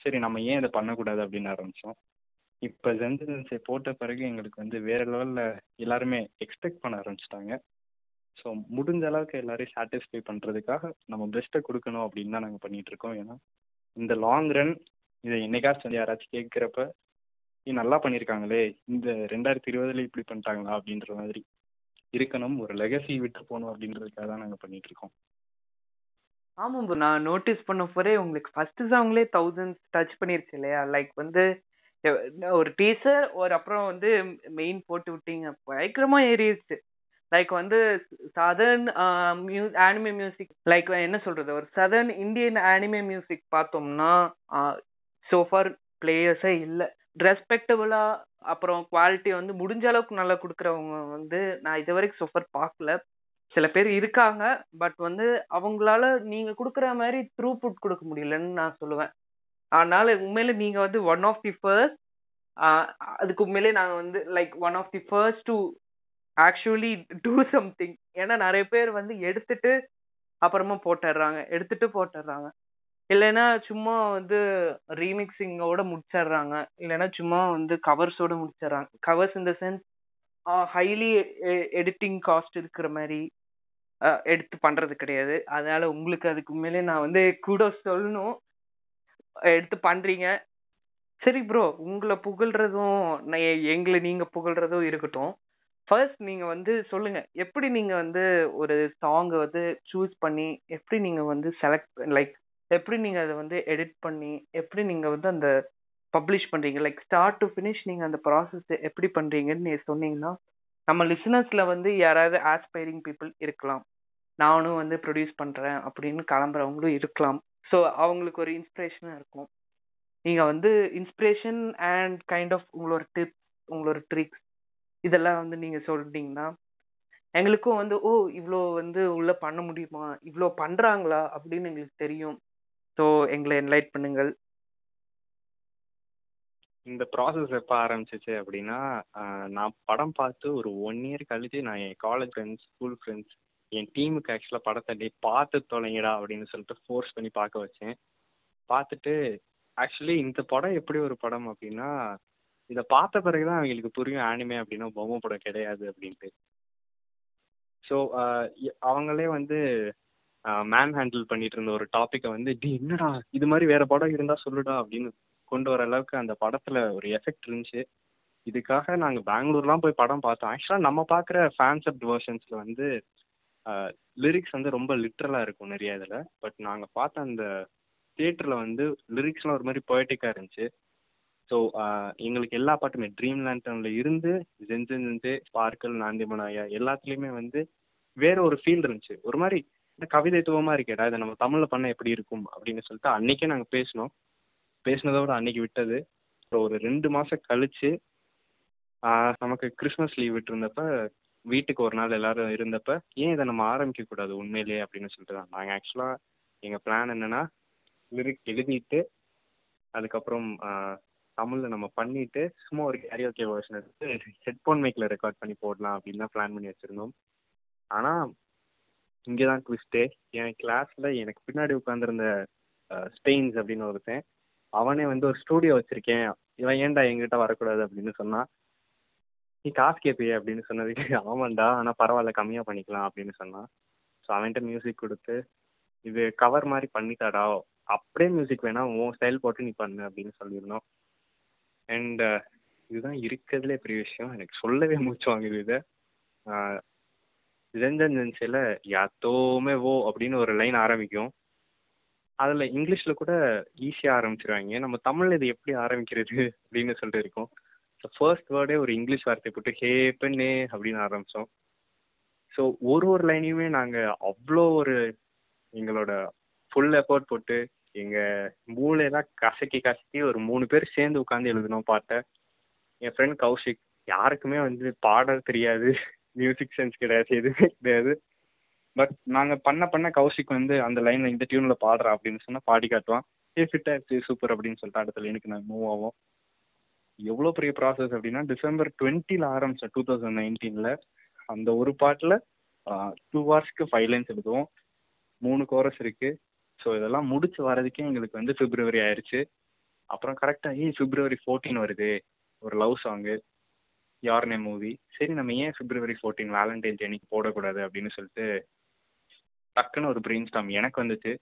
சரி நம்ம ஏன் இதை பண்ணக்கூடாது அப்படின்னு ஆரம்பித்தோம் இப்போ ஜென்சன்ஸை போட்ட பிறகு எங்களுக்கு வந்து வேற லெவலில் எல்லாருமே எக்ஸ்பெக்ட் பண்ண ஆரம்பிச்சிட்டாங்க. ஸோ முடிஞ்ச அளவுக்கு எல்லாரையும் சாட்டிஸ்ஃபை பண்ணுறதுக்காக நம்ம பெஸ்ட்டை கொடுக்கணும் அப்படின்னு தான் நாங்கள் பண்ணிகிட்ருக்கோம் ஏன்னா இந்த லாங் ரன் இதை என்னைக்காச்சும் வந்து யாராச்சும் கேட்குறப்ப நீ நல்லா பண்ணியிருக்காங்களே இந்த ரெண்டாயிரத்தி இருபதுல இப்படி பண்ணிட்டாங்களா? அப்படின்ற மாதிரி. இருக்கணும் ஒரு லெகசி விட்டு போகணும் அப்படின்றதுக்காக தான் நாங்கள் பண்ணிட்டு இருக்கோம். ஆமாம் ப்ரோ. நான் நோட்டீஸ் பண்ண போறே உங்களுக்கு ஃபர்ஸ்ட் சாங்லேயே தௌசண்ட் டச் பண்ணிருச்சு இல்லையா? லைக் வந்து ஒரு டீசர் ஒரு அப்புறம் வந்து மெயின் போட்டு விட்டீங்க. பயங்கரமா ஏறிடுச்சு லைக் வந்து சதர்ன் ஆனிமே மியூசிக் லைக் என்ன சொல்றது? ஒரு சதர்ன் இந்தியன் ஆனிமே மியூசிக் பார்த்தோம்னா சோஃபார் பிளேயர்ஸே இல்லை. ரெஸ்பெக்டபுளா அப்புறம் குவாலிட்டி வந்து முடிஞ்ச அளவுக்கு நல்லா கொடுக்குறவங்க வந்து நான் இது வரைக்கும் சோஃபர் பார்க்கல சில பேர் இருக்காங்க பட் வந்து அவங்களால நீங்க கொடுக்குற மாதிரி த்ரூ புட் கொடுக்க முடியலன்னு நான் சொல்லுவேன். அதனால உண்மையில நீங்க வந்து ஒன் ஆஃப் தி ஃபர்ஸ்ட் அதுக்கு உண்மையிலே நாங்க வந்து like one of the first to actually do something ஏன்னா நிறைய பேர் வந்து எடுத்துட்டு அப்புறமா போட்டுடுறாங்க எடுத்துட்டு போட்டுடுறாங்க. இல்லைன்னா சும்மா வந்து ரீமிக்ஸிங்கோட முடிச்சிடுறாங்க. இல்லைன்னா சும்மா வந்து கவர்ஸோட முடிச்சிடுறாங்க. கவர்ஸ் இந்த சென்ஸ் ஹைலி எடிட்டிங் காஸ்ட் இருக்கிற மாதிரி எடுத்து பண்றது கிடையாது. அதனால உங்களுக்கு அதுக்கு உண்மையிலே நான் வந்து கூட சொல்லணும். எடுத்து பண்றீங்க. சரி ப்ரோ உங்களை புகழ்றதும் எங்களை நீங்க புகழ்றதும் இருக்கட்டும். ஃபர்ஸ்ட் நீங்க வந்து சொல்லுங்க எப்படி நீங்க வந்து ஒரு சாங்கை வந்து சூஸ் பண்ணி எப்படி நீங்க வந்து செலக்ட் லைக் எப்படி நீங்க அதை வந்து எடிட் பண்ணி எப்படி நீங்க வந்து அந்த பப்ளிஷ் பண்றீங்க? லைக் ஸ்டார்ட் டு ஃபினிஷ் நீங்க அந்த ப்ராசஸ் எப்படி பண்றீங்கன்னு நீ சொன்னீங்கன்னா நம்ம லிசனர்ஸ்ல வந்து யாராவது ஆஸ்பைரிங் பீப்புள் இருக்கலாம். நானும் வந்து ப்ரொடியூஸ் பண்றேன் அப்படின்னு கிளம்புறவங்களும் இருக்கலாம். ஸோ அவங்களுக்கு ஒரு இன்ஸ்பிரேஷனா இருக்கும். நீங்க வந்து இன்ஸ்பிரேஷன் அண்ட் கைண்ட் ஆஃப் உங்களோட டிப்ஸ் உங்களோட ட்ரிக்ஸ் இதெல்லாம் வந்து நீங்க சொல்லிட்டீங்கன்னா எங்களுக்கும் வந்து ஓ இவ்வளோ வந்து உள்ள பண்ண முடியுமா? இவ்வளோ பண்றாங்களா? அப்படின்னு எங்களுக்கு தெரியும். ஸோ எங்களை என்லைட் பண்ணுங்கள். இந்த ப்ராசஸ் எப்போ ஆரம்பிச்சிச்சு அப்படின்னா நான் படம் பார்த்து ஒரு ஒன் இயர் கழிச்சு நான் என் காலேஜ் ஃப்ரெண்ட்ஸ் ஸ்கூல் ஃப்ரெண்ட்ஸ் என் டீமுக்கு ஆக்சுவலாக படத்தை டே பார்த்து தொலைங்கடா அப்படின்னு சொல்லிட்டு ஃபோர்ஸ் பண்ணி பார்க்க வச்சேன். பார்த்துட்டு ஆக்சுவலி இந்த படம் எப்படி ஒரு படம் அப்படின்னா இதை பார்த்த பிறகு தான் அவங்களுக்கு புரியும் ஆனிமே அப்படின்னா பொம்மை படம் கிடையாது அப்படின்ட்டு. ஸோ அவங்களே வந்து மேன் ஹேண்டில் பண்ணிட்டு இருந்த ஒரு டாப்பிக்கை வந்து டி என்னடா இது மாதிரி வேற படம் இருந்தா சொல்லுடா அப்படின்னு கொண்டு வர அளவுக்கு அந்த படத்துல ஒரு எஃபெக்ட் இருந்துச்சு. இதுக்காக நாங்கள் பெங்களூர்லாம் போய் படம் பார்த்தோம். ஆக்சுவலாக நம்ம பார்க்குற ஃபேன்சப்ட் வேர்ஷன்ஸில் வந்து லிரிக்ஸ் வந்து ரொம்ப லிட்ரலாக இருக்கும் நிறைய இதில். பட் நாங்கள் பார்த்த அந்த தியேட்டரில் வந்து லிரிக்ஸ்லாம் ஒரு மாதிரி பொயட்டிக்காக இருந்துச்சு. ஸோ எங்களுக்கு எல்லா பாட்டுமே ட்ரீம் லேண்டனில் இருந்து ஜென்ஜன் ஜென்சே ஸ்பார்க்கல் நாந்திமனாயா எல்லாத்துலேயுமே வந்து வேற ஒரு ஃபீல் இருந்துச்சு. ஒரு மாதிரி கவிதைத்துவமாக இருக்கேடா இதை நம்ம தமிழில் பண்ண எப்படி இருக்கும் அப்படின்னு சொல்லிட்டு அன்னைக்கே நாங்கள் பேசினோம். பேசினதோட அன்னைக்கு விட்டது. அப்புறம் ஒரு ரெண்டு மாதம் கழிச்சு நமக்கு கிறிஸ்மஸ் லீவ் விட்டுருந்தப்ப வீட்டுக்கு ஒரு நாள் எல்லாரும் இருந்தப்ப ஏன் இதை நம்ம ஆரம்பிக்க கூடாது உண்மையிலேயே அப்படின்னு சொல்லிட்டு தான். நாங்கள் ஆக்சுவலாக எங்கள் பிளான் என்னன்னா லிரிக் எழுதிட்டு அதுக்கப்புறம் தமிழில் நம்ம பண்ணிட்டு சும்மா ஒரு கேரியோகே வேர்ஷன் எடுத்து ஹெட்ஃபோன் மைக்கில் ரெக்கார்ட் பண்ணி போடலாம் அப்படின்னு தான் பிளான் பண்ணி வச்சுருந்தோம். ஆனால் இங்கே தான் ட்விஸ்ட்டே என் கிளாஸில் எனக்கு பின்னாடி உட்காந்துருந்த ஸ்பெயின்ஸ் அப்படின்னு ஒருத்தன் அவனே வந்து ஒரு ஸ்டூடியோ வச்சுருக்கேன். இவன் ஏன்டா எங்கிட்ட வரக்கூடாது அப்படின்னு சொன்னான். நீ காசு கேட்பிய அப்படின்னு சொன்னதுக்கு (laughs) ஆமாண்டா ஆனால் பரவாயில்ல கம்மியாக பண்ணிக்கலாம் அப்படின்னு சொன்னான். ஸோ அவன்கிட்ட மியூசிக் கொடுத்து இது கவர் மாதிரி பண்ணித்தாடா. அப்படியே மியூசிக் வேணா உன் ஸ்டைல் போட்டு நீ பண்ணு அப்படின்னு சொல்லியிருந்தோம். அண்ட் இதுதான் இருக்கிறதுலே பெரிய விஷயம். எனக்கு சொல்லவே மூச்சு வாங்குது இதை. ஜென்ஜன் யாத்தோமே ஓ அப்படின்னு ஒரு லைன் ஆரம்பிக்கும். அதில் இங்கிலீஷில் கூட ஈஸியாக ஆரம்பிச்சிருவாங்க நம்ம தமிழில் இது எப்படி ஆரம்பிக்கிறது அப்படின்னு சொல்லிட்டு இருக்கோம். ஸோ ஃபர்ஸ்ட் வேர்டே ஒரு இங்கிலீஷ் வார்த்தை போட்டு ஹே பெண்ணே அப்படின்னு ஆரம்பித்தோம் ஸோ ஒரு ஒரு லைனையுமே நாங்கள் அவ்வளோ ஒரு எங்களோட ஃபுல் எஃபர்ட் போட்டு எங்கள் மூளையெல்லாம் கசக்கி கசக்கி ஒரு மூணு பேர் சேர்ந்து உட்காந்து எழுதினோம் பாட்டை. என் ஃப்ரெண்ட் கௌஷிக் யாருக்குமே வந்து பாட தெரியாது. மியூசிக் சென்ஸ் கிடையாது எதுவுமே கிடையாது. பட் நாங்கள் பண்ண பண்ண கௌஷிக் வந்து அந்த லைனில் இந்த டியூனில் பாடுறா அப்படின்னு சொன்னால் பாடி காட்டுவான். ஏ ஃபிட்டாக சூப்பர் அப்படின்னு சொல்லிட்டு அடுத்த லைனுக்கு நாங்கள் மூவ் ஆகும் எவ்வளோ பெரிய ப்ராசஸ் அப்படின்னா டிசம்பர் டுவெண்ட்டியில் ஆரம்பித்தோம் டூ தௌசண்ட் நைன்டீனில் அந்த ஒரு பாட்டில் டூ ஹவர்ஸ்க்கு ஃபைவ் லைன்ஸ் எழுதுவோம். மூணு கோரஸ் இருக்குது ஸோ இதெல்லாம் முடிச்சு வரதுக்கே எங்களுக்கு வந்து பிப்ரவரி ஆயிடுச்சு அப்புறம் கரெக்டாக ஏய் பிப்ரவரி ஃபோர்டீன் வருது ஒரு லவ் சாங்கு யார்னே மூவி சரி நம்ம ஏன் பிப்ரவரி ஃபோர்டீன் வேலண்டைன்ஸ் எனக்கு அன்னைக்கு போடக்கூடாது அப்படின்னு சொல்லிட்டு டக்குன்னு ஒரு பிரெயின் ஸ்டாம் எனக்கு வந்துச்சு.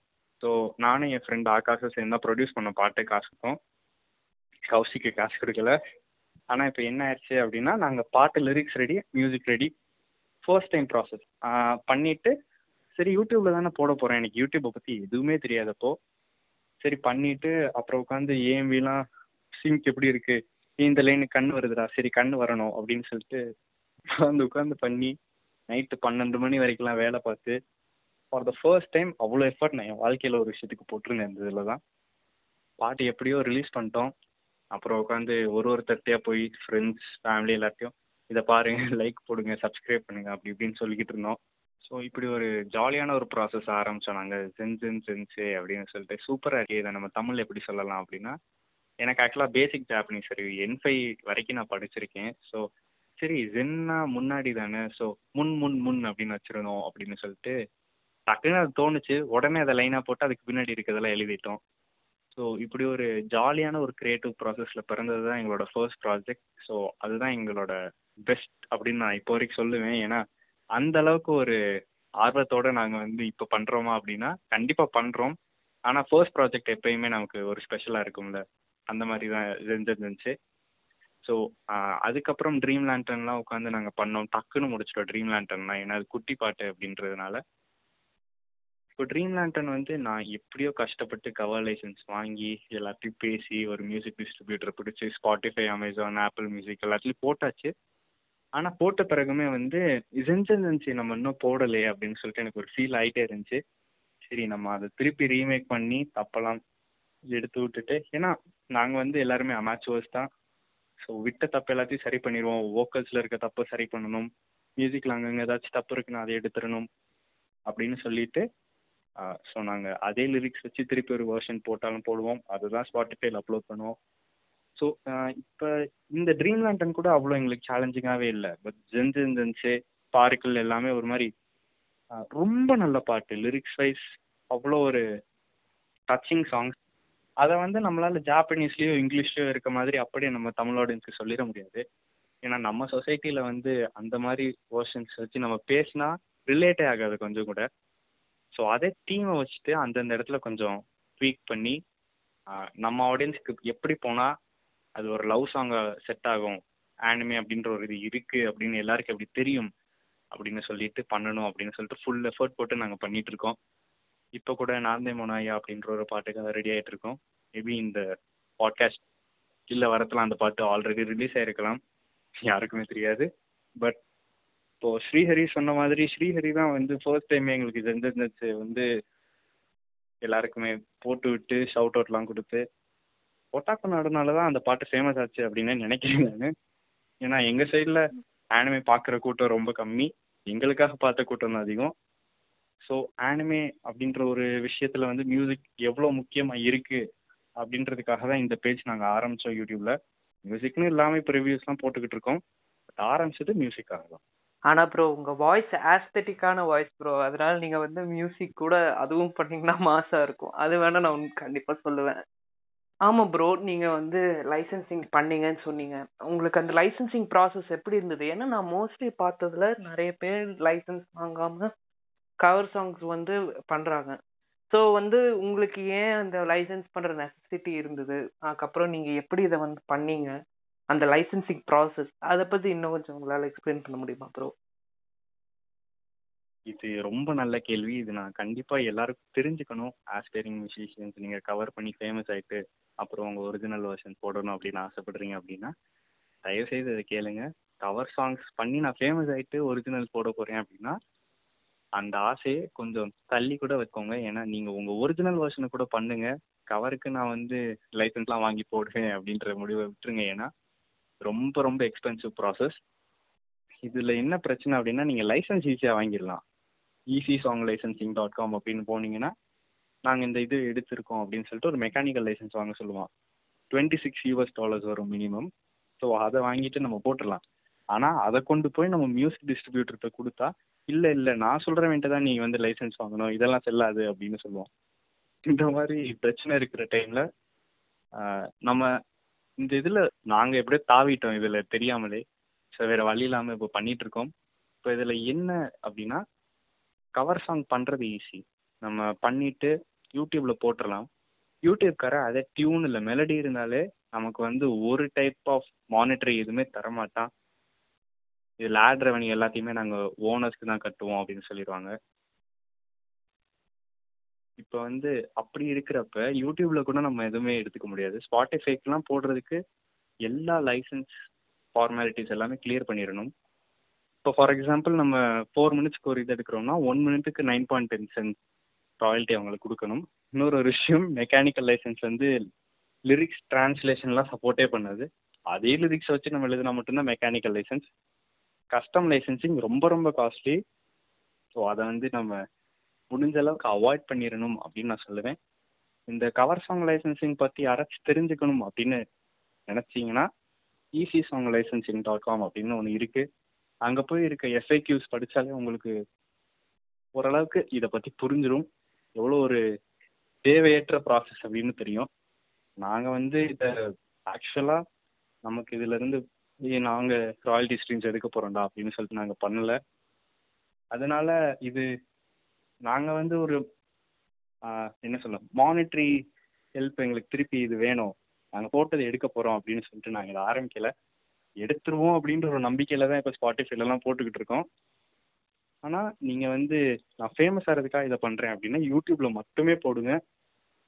ஸோ நானும் என் ஃப்ரெண்ட் ஆகாஷும் சேர்ந்து தான் ப்ரொடியூஸ் பண்ண பாட்டு காசுக்கும் கௌசிக்கு காசு கொடுக்கல. ஆனால் இப்போ என்ன ஆயிடுச்சு அப்படின்னா நாங்கள் பாட்டு lyrics ready music ready first time process பண்ணிவிட்டு சரி யூடியூப்பில் தானே போட போகிறேன் எனக்கு யூடியூப்பை பற்றி எதுவுமே தெரியாதப்போ சரி பண்ணிவிட்டு அப்புறம் உட்காந்து ஏஎம்பிலாம் சிங்க் எப்படி இருக்குது இந்த லைனுக்கு கண் வருதுடா சரி கண் வரணும் அப்படின்னு சொல்லிட்டு உட்காந்து உட்காந்து பண்ணி நைட்டு பன்னெண்டு மணி வரைக்கும்லாம் வேலை பார்த்து ஃபார் த ஃபர்ஸ்ட் டைம் அவ்வளோ எஃபர்ட் நான் என் வாழ்க்கையில் ஒரு விஷயத்துக்கு போட்டிருந்தேன் இந்த இதில் தான். பாட்டு எப்படியோ ரிலீஸ் பண்ணிட்டோம். அப்புறம் உட்காந்து ஒரு ஒரு தட்டையாக போய் ஃப்ரெண்ட்ஸ் ஃபேமிலி எல்லாத்தையும் இதை பாருங்க (laughs) லைக் போடுங்க சப்ஸ்கிரைப் பண்ணுங்க அப்படி இப்படின்னு சொல்லிக்கிட்டு இருந்தோம். ஸோ இப்படி ஒரு ஜாலியான ஒரு ப்ராசஸ் ஆரம்பித்தோம் நாங்கள் ஜென் ஜென் அப்படின்னு சொல்லிட்டு சூப்பராக இருக்கே இதை நம்ம தமிழ் எப்படி சொல்லலாம் அப்படின்னா எனக்கு ஆக்சுவலாக பேசிக் ஜாப்பனீஸ் சரி என் ஃபைவ் வரைக்கும் நான் படிச்சிருக்கேன். ஸோ சரி ஜென்னா முன்னாடி தானே. ஸோ முன் முன் முன் அப்படின்னு வச்சிருந்தோம் அப்படின்னு சொல்லிட்டு டக்குன்னு அது தோணுச்சு. உடனே அதை லைனாக போட்டு அதுக்கு பின்னாடி இருக்கிறதெல்லாம் எழுதிட்டோம். ஸோ இப்படி ஒரு ஜாலியான ஒரு க்ரியேட்டிவ் ப்ராசஸில் பிறந்தது தான் எங்களோட ஃபர்ஸ்ட் ப்ராஜெக்ட் ஸோ அதுதான் எங்களோட பெஸ்ட் அப்படின்னு நான் இப்போ வரைக்கும் சொல்லுவேன். ஏன்னா அந்த அளவுக்கு ஒரு ஆர்வத்தோடு நாங்கள் வந்து இப்போ பண்ணுறோமா அப்படின்னா கண்டிப்பாக பண்ணுறோம் ஆனால் ஃபர்ஸ்ட் ப்ராஜெக்ட் எப்பயுமே நமக்கு ஒரு ஸ்பெஷலாக இருக்கும்ல. அந்த மாதிரி தான் இருந்துருந்துச்சு. ஸோ அதுக்கப்புறம் ட்ரீம் லேண்டன்லாம் உட்காந்து நாங்கள் பண்ணோம். டக்குன்னு முடிச்சிட்டோம் ட்ரீம் லேண்டன்லாம் ஏன்னா அது குட்டி பாட்டு அப்படின்றதுனால. இப்போ ட்ரீம் லேண்டன் வந்து நான் எப்படியோ கஷ்டப்பட்டு கவர் லைசன்ஸ் வாங்கி எல்லாத்தையும் பேசி ஒரு மியூசிக் டிஸ்ட்ரிபியூட்டர் பிடிச்சி ஸ்பாட்டிஃபை அமேசான் ஆப்பிள் மியூசிக் எல்லாத்துலேயும் போட்டாச்சு. ஆனால் போட்ட பிறகுமே வந்து சென்சன்சி நம்ம இன்னும் போடலையே அப்படின்னு சொல்லிட்டு எனக்கு ஒரு ஃபீல் ஆகிட்டே இருந்துச்சு. சரி நம்ம அதை திருப்பி ரீமேக் பண்ணி தப்பெல்லாம் எடுத்து விட்டுட்டு ஏன்னா நாங்கள் வந்து எல்லாருமே அமேச்சுவர்ஸ் தான். ஸோ விட்ட தப்பு எல்லாத்தையும் சரி பண்ணிடுவோம். வோக்கல்ஸில் இருக்க தப்பை சரி பண்ணணும். மியூசிக்கில் அங்கங்கே ஏதாச்சும் தப்பு இருக்குன்னு அதை எடுத்துடணும். அப்படின்னு சொல்லிட்டு ஸோ நாங்கள் அதே லிரிக்ஸ் வச்சு திருப்பி ஒரு வெர்ஷன் போட்டாலும் போடுவோம். அதுதான் ஸ்பாட்டிஃபைல அப்லோட் பண்ணுவோம். ஸோ இப்போ இந்த ட்ரீம் லேண்டன் கூட அவ்வளோ எங்களுக்கு சேலஞ்சிங்காகவே இல்லை. பட் ஜென்ஸ் இருந்துச்சு பாருக்கள் எல்லாமே ஒரு மாதிரி ரொம்ப நல்ல பாட்டு. லிரிக்ஸ் வைஸ் அவ்வளோ ஒரு டச்சிங் சாங்ஸ் அதை வந்து நம்மளால ஜாப்பனீஸ்லேயோ இங்கிலீஷ்லேயோ இருக்க மாதிரி அப்படியே நம்ம தமிழ் சொல்லிட முடியாது. ஏன்னா நம்ம சொசைட்டியில் வந்து அந்த மாதிரி வேர்ஷன்ஸ் வச்சு நம்ம பேசினா ரிலேட்டே ஆகாது கொஞ்சம் கூட. ஸோ அதே தீமை வச்சுட்டு அந்தந்த இடத்துல கொஞ்சம் ட்வீக் பண்ணி நம்ம ஆடியன்ஸ்க்கு எப்படி போனால் அது ஒரு லவ் சாங்காக செட் ஆகும் ஆனிமே அப்படின்ற ஒரு இது இருக்குது அப்படின்னு எல்லாருக்கும் எப்படி தெரியும் அப்படின்னு சொல்லிட்டு பண்ணணும் அப்படின்னு சொல்லிட்டு ஃபுல் எஃபர்ட் போட்டு நாங்கள் பண்ணிட்டு இருக்கோம். இப்போ கூட நாந்தே மோனாயா அப்படின்ற ஒரு பாட்டுக்காக ரெடி ஆகிட்டு இருக்கோம். மேபி இந்த பாட்காஸ்ட் இல்லை வரத்துல அந்த பாட்டு ஆல்ரெடி ரிலீஸ் ஆயிருக்கலாம். யாருக்குமே தெரியாது. பட் இப்போ ஸ்ரீஹரி சொன்ன மாதிரி ஸ்ரீஹரி தான் வந்து ஃபர்ஸ்ட் டைம் எங்களுக்கு ஜென்ஜென்ஸ் வந்து எல்லாருக்குமே போட்டு விட்டு ஷவுட் அவுட்லாம் கொடுத்து ஒட்டாக்கு நாடுனால தான் அந்த பாட்டு ஃபேமஸ் ஆச்சு அப்படின்னு நினைக்கிறேன் நான். ஏன்னா எங்கள் சைடில் ஆனிமே பார்க்குற கூட்டம் ரொம்ப கம்மி. எங்களுக்காக பார்த்த கூட்டம் தான் அதிகம். ஸோ ஆனிமே அப்படின்ற ஒரு விஷயத்தில் வந்து மியூசிக் எவ்வளோ முக்கியமாக இருக்குது அப்படின்றதுக்காக தான் இந்த பேஜ் நாங்கள் ஆரம்பித்தோம் யூடியூப்பில் மியூசிக்னு இல்லாமல் இப்போ ரிவ்யூஸ்லாம் போட்டுக்கிட்டு இருக்கோம். பட் ஆரம்பிச்சது மியூசிக்காக தான். ஆனா ப்ரோ உங்க வாய்ஸ் ஆஸ்தட்டிக்கான வாய்ஸ் ப்ரோ அதனால நீங்க வந்து மியூசிக் கூட அதுவும் பண்ணீங்கன்னா மாசா இருக்கும். அது வேணா நான் உனக்கு கண்டிப்பா சொல்லுவேன். ஆமா ப்ரோ நீங்க வந்து லைசன்சிங் பண்ணீங்கன்னு சொன்னீங்க. உங்களுக்கு அந்த லைசன்சிங் ப்ராசஸ் எப்படி இருந்தது? ஏன்னா நான் மோஸ்ட்லி பார்த்ததுல நிறைய பேர் லைசன்ஸ் வாங்காம கவர் சாங்ஸ் வந்து பண்றாங்க. ஸோ வந்து உங்களுக்கு ஏன் அந்த லைசன்ஸ் பண்ற நெசசிட்டி இருந்தது? அதுக்கப்புறம் நீங்க எப்படி இதை வந்து பண்ணீங்க? அந்த லைசன்சிங் ப்ராசஸ் அதை பத்தி இன்னும் கொஞ்சம் உங்களால எக்ஸ்பிளைன் பண்ண முடியுமா ப்ரோ இது ரொம்ப நல்ல கேள்வி. இது நான் கண்டிப்பாக எல்லாருக்கும் தெரிஞ்சுக்கணும். ஆஸ்பைரிங் மியூசிஷியன்ஸ் நீங்கள் கவர் பண்ணி ஃபேமஸ் ஆகிட்டு அப்புறம் உங்கள் ஒரிஜினல் வெர்ஷன் போடணும் அப்படின்னு ஆசைப்படுறீங்க அப்படின்னா தயவுசெய்து இதை கேளுங்க. கவர் சாங்ஸ் பண்ணி நான் ஃபேமஸ் ஆகிட்டு ஒரிஜினல் போட போகிறேன் அப்படின்னா அந்த ஆசையை கொஞ்சம் தள்ளி கூட வைக்கோங்க ஏன்னா நீங்கள் உங்கள் ஒரிஜினல் வெர்ஷனை கூட பண்ணுங்க. கவருக்கு நான் வந்து லைசன்ஸ்லாம் வாங்கி போடுவேன் அப்படின்ற முடிவை விட்டுருங்க. ஏன்னா ரொம்ப ரொம்ப எக்ஸ்பென்சிவ் ப்ராசஸ் இதில் என்ன பிரச்சனை அப்படின்னா நீங்கள் லைசன்ஸ் ஈஸியாக வாங்கிடலாம். Easy song licensing dot com அப்படின்னு போனீங்கன்னா நாங்கள் இந்த இது எடுத்திருக்கோம் அப்படின்னு சொல்லிட்டு ஒரு மெக்கானிக்கல் லைசன்ஸ் வாங்க சொல்லுவோம் டுவெண்ட்டி சிக்ஸ் யூஎஸ் டாலர்ஸ் வரும் மினிமம் ஸோ அதை வாங்கிட்டு நம்ம போட்டுடலாம். ஆனால் அதை கொண்டு போய் நம்ம மியூசிக் டிஸ்ட்ரிபியூட்டர்கிட்ட கொடுத்தா இல்லை இல்லை. நான் சொல்கிறவன்ட்டு தான் நீங்கள் வந்து லைசன்ஸ் வாங்கணும். இதெல்லாம் செல்லாது அப்படின்னு சொல்லுவோம். இந்த மாதிரி பிரச்சனை இருக்கிற டைமில் நம்ம இந்த இதில் நாங்கள் எப்படியோ தாவிட்டோம் இதில் தெரியாமலே. ஸோ வேறு வழி இல்லாமல் இப்போ பண்ணிட்டு இருக்கோம் இப்போ இதில் என்ன அப்படின்னா கவர் சாங் பண்ணுறது ஈஸி நம்ம பண்ணிட்டு யூடியூப்பில் போட்டுடலாம் யூடியூப்கார அதே டியூன் இல்லை மெலடி இருந்தாலே நமக்கு வந்து ஒரு டைப் ஆஃப் மானிட்டரி எதுவுமே தரமாட்டான். இதில் ஆட் ரெவன்யூ எல்லாத்தையுமே நாங்கள் ஓனர்ஸ்க்கு தான் கட்டுவோம் அப்படின்னு சொல்லிடுவாங்க இப்போ வந்து அப்படி இருக்கிறப்ப யூடியூப்ல கூட நம்ம எதுவுமே எடுத்துக்க முடியாது. ஸ்பாட்டிஃபைக்கெலாம் போடுறதுக்கு எல்லா லைசன்ஸ் ஃபார்மாலிட்டிஸ் எல்லாமே கிளியர் பண்ணிடணும். இப்போ ஃபார் எக்ஸாம்பிள் நம்ம ஃபோர் மினிட்ஸ்க்கு ஒரு இது எடுக்கிறோம்னா one மினிட்டுக்கு nine point ten cent royalty அவங்களுக்கு கொடுக்கணும். இன்னொரு ஒரு விஷயம் மெக்கானிக்கல் லைசன்ஸ் வந்து லிரிக்ஸ் டிரான்ஸ்லேஷன்லாம் சப்போர்ட்டே பண்ணாது. அதே லிரிக்ஸை வச்சு நம்ம எழுதினா மட்டும்தான் மெக்கானிக்கல் லைசன்ஸ் கஸ்டம் லைசன்சிங் ரொம்ப ரொம்ப காஸ்ட்லி ஸோ அதை வந்து நம்ம முடிஞ்ச அளவுக்கு அவாய்ட் பண்ணிடணும் அப்படின்னு நான் சொல்லுவேன். இந்த கவர் சாங் லைசன்சிங் பற்றி யாராச்சும் தெரிஞ்சுக்கணும் அப்படின்னு நினச்சிங்கன்னா easy song licensing dot com அப்படின்னு ஒன்று இருக்குது அங்கே போய் இருக்க எஃப்ஐக்யூஸ் படித்தாலே உங்களுக்கு ஓரளவுக்கு இதை பற்றி புரிஞ்சிடும் எவ்வளோ ஒரு தேவையற்ற ப்ராசஸ் அப்படின்னு தெரியும். நாங்கள் வந்து இதை ஆக்சுவலாக நமக்கு இதுலேருந்து நாங்க ராயல்டி ஸ்ட்ரீம்ஸ் எடுக்க போகிறோம்டா அப்படின்னு சொல்லிட்டு நாங்கள் பண்ணலை. அதனால இது நாங்கள் வந்து ஒரு என்ன சொல்ல மானிட்ரி ஹெல்ப் எங்களுக்கு திருப்பி இது வேணும். நாங்கள் போட்டதை எடுக்க போகிறோம் அப்படின்னு சொல்லிட்டு நாங்கள் இதை ஆரம்பிக்கலை. எடுத்துருவோம் அப்படின்ற ஒரு நம்பிக்கையில் தான் இப்போ ஸ்பாட்டிஃபைலலாம் போட்டுக்கிட்டு இருக்கோம். ஆனால் நீங்கள் வந்து நான் ஃபேமஸ் ஆகிறதுக்காக இதை பண்ணுறேன் அப்படின்னா யூடியூப்பில் மட்டுமே போடுங்க.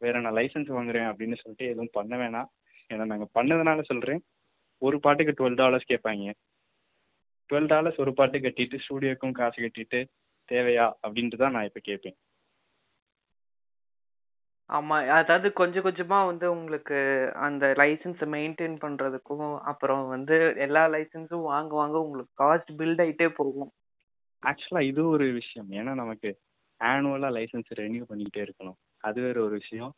வேறு நான் லைசன்ஸ் வாங்குறேன் அப்படின்னு சொல்லிட்டு எதுவும் பண்ண வேணாம். ஏன்னா நாங்கள் பண்ணதுனால சொல்கிறேன் ஒரு பாட்டுக்கு டுவெல் டாலர்ஸ் கேட்பாங்க. டுவெல் டாலர்ஸ் ஒரு பாட்டு கட்டிட்டு ஸ்டூடியோக்கும் காசு கட்டிட்டு தேவையா? அப்படின்ட்டு தான் நான் இப்போ கேட்பேன் ஆமா அதாவது கொஞ்சம் கொஞ்சமா வந்து உங்களுக்கு அந்த லைசன்ஸை மெயின்டைன் பண்றதுக்கும் அப்புறம் வந்து எல்லா லைசன்ஸும் வாங்க வாங்க உங்களுக்கு காஸ்ட் பில்ட் ஆயிட்டே போகும். ஆக்சுவலாக இது ஒரு விஷயம். ஏன்னா நமக்கு ஆனுவலாக லைசன்ஸ் ரெனியூ பண்ணிக்கிட்டே இருக்கணும். அது வேற ஒரு விஷயம்.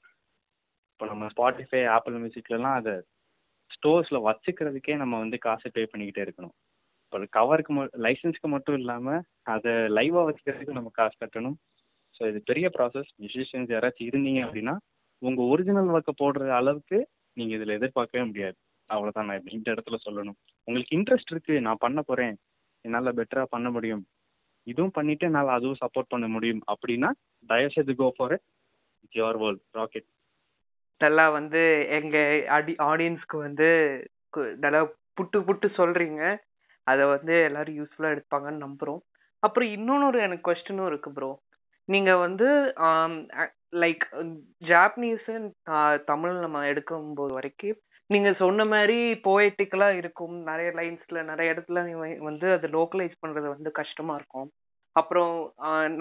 இப்போ நம்ம ஸ்பாட்டிஃபை ஆப்பிள் மியூசிக்லலாம் அதை ஸ்டோர்ஸில் வச்சுக்கிறதுக்கே நம்ம வந்து காசு பே பண்ணிக்கிட்டே இருக்கணும். ஒரு கவருக்கு ம லைசன்ஸ்க்கு மட்டும் இல்லாமல் அதை லைவாக வச்சுக்கிறதுக்கு நம்ம காசு கட்டணும். ஸோ இது பெரிய ப்ராசஸ் மியூசிஷியன்ஸ் யாராச்சும் இருந்தீங்க அப்படின்னா உங்கள் ஒரிஜினல் ஒர்க்கை போடுற அளவுக்கு நீங்கள் இதில் எதிர்பார்க்கவே முடியாது. அவ்வளோதான் நான் இந்த இடத்துல சொல்லணும். உங்களுக்கு இன்ட்ரெஸ்ட் இருக்குது நான் பண்ண போகிறேன் என்னால் பெட்டராக பண்ண முடியும். இதுவும் பண்ணிட்டு என்னால் அதுவும் சப்போர்ட் பண்ண முடியும். அப்படின்னா தயவுசெய்து go for it's your world rocket நல்லா வந்து எங்க அடி ஆடியன்ஸ்க்கு வந்து நல்லா புட்டு புட்டு சொல்றீங்க. அதை வந்து எல்லாரும் யூஸ்ஃபுல்லா எடுப்பாங்கன்னு நம்புறோம். அப்புறம் இன்னொன்னு ஒரு எனக்கு கொஸ்டினும் இருக்கு ப்ரோ நீங்க வந்து லைக் ஜாப்பனீஸ் தமிழ் நம்ம எடுக்கும் போது வரைக்கும் நீங்க சொன்ன மாதிரி போயட்டிக்கலா இருக்கும். நிறைய லைன்ஸ்ல நிறைய இடத்துல வந்து அதை லோக்கலைஸ் பண்றது வந்து கஷ்டமா இருக்கும். அப்புறம்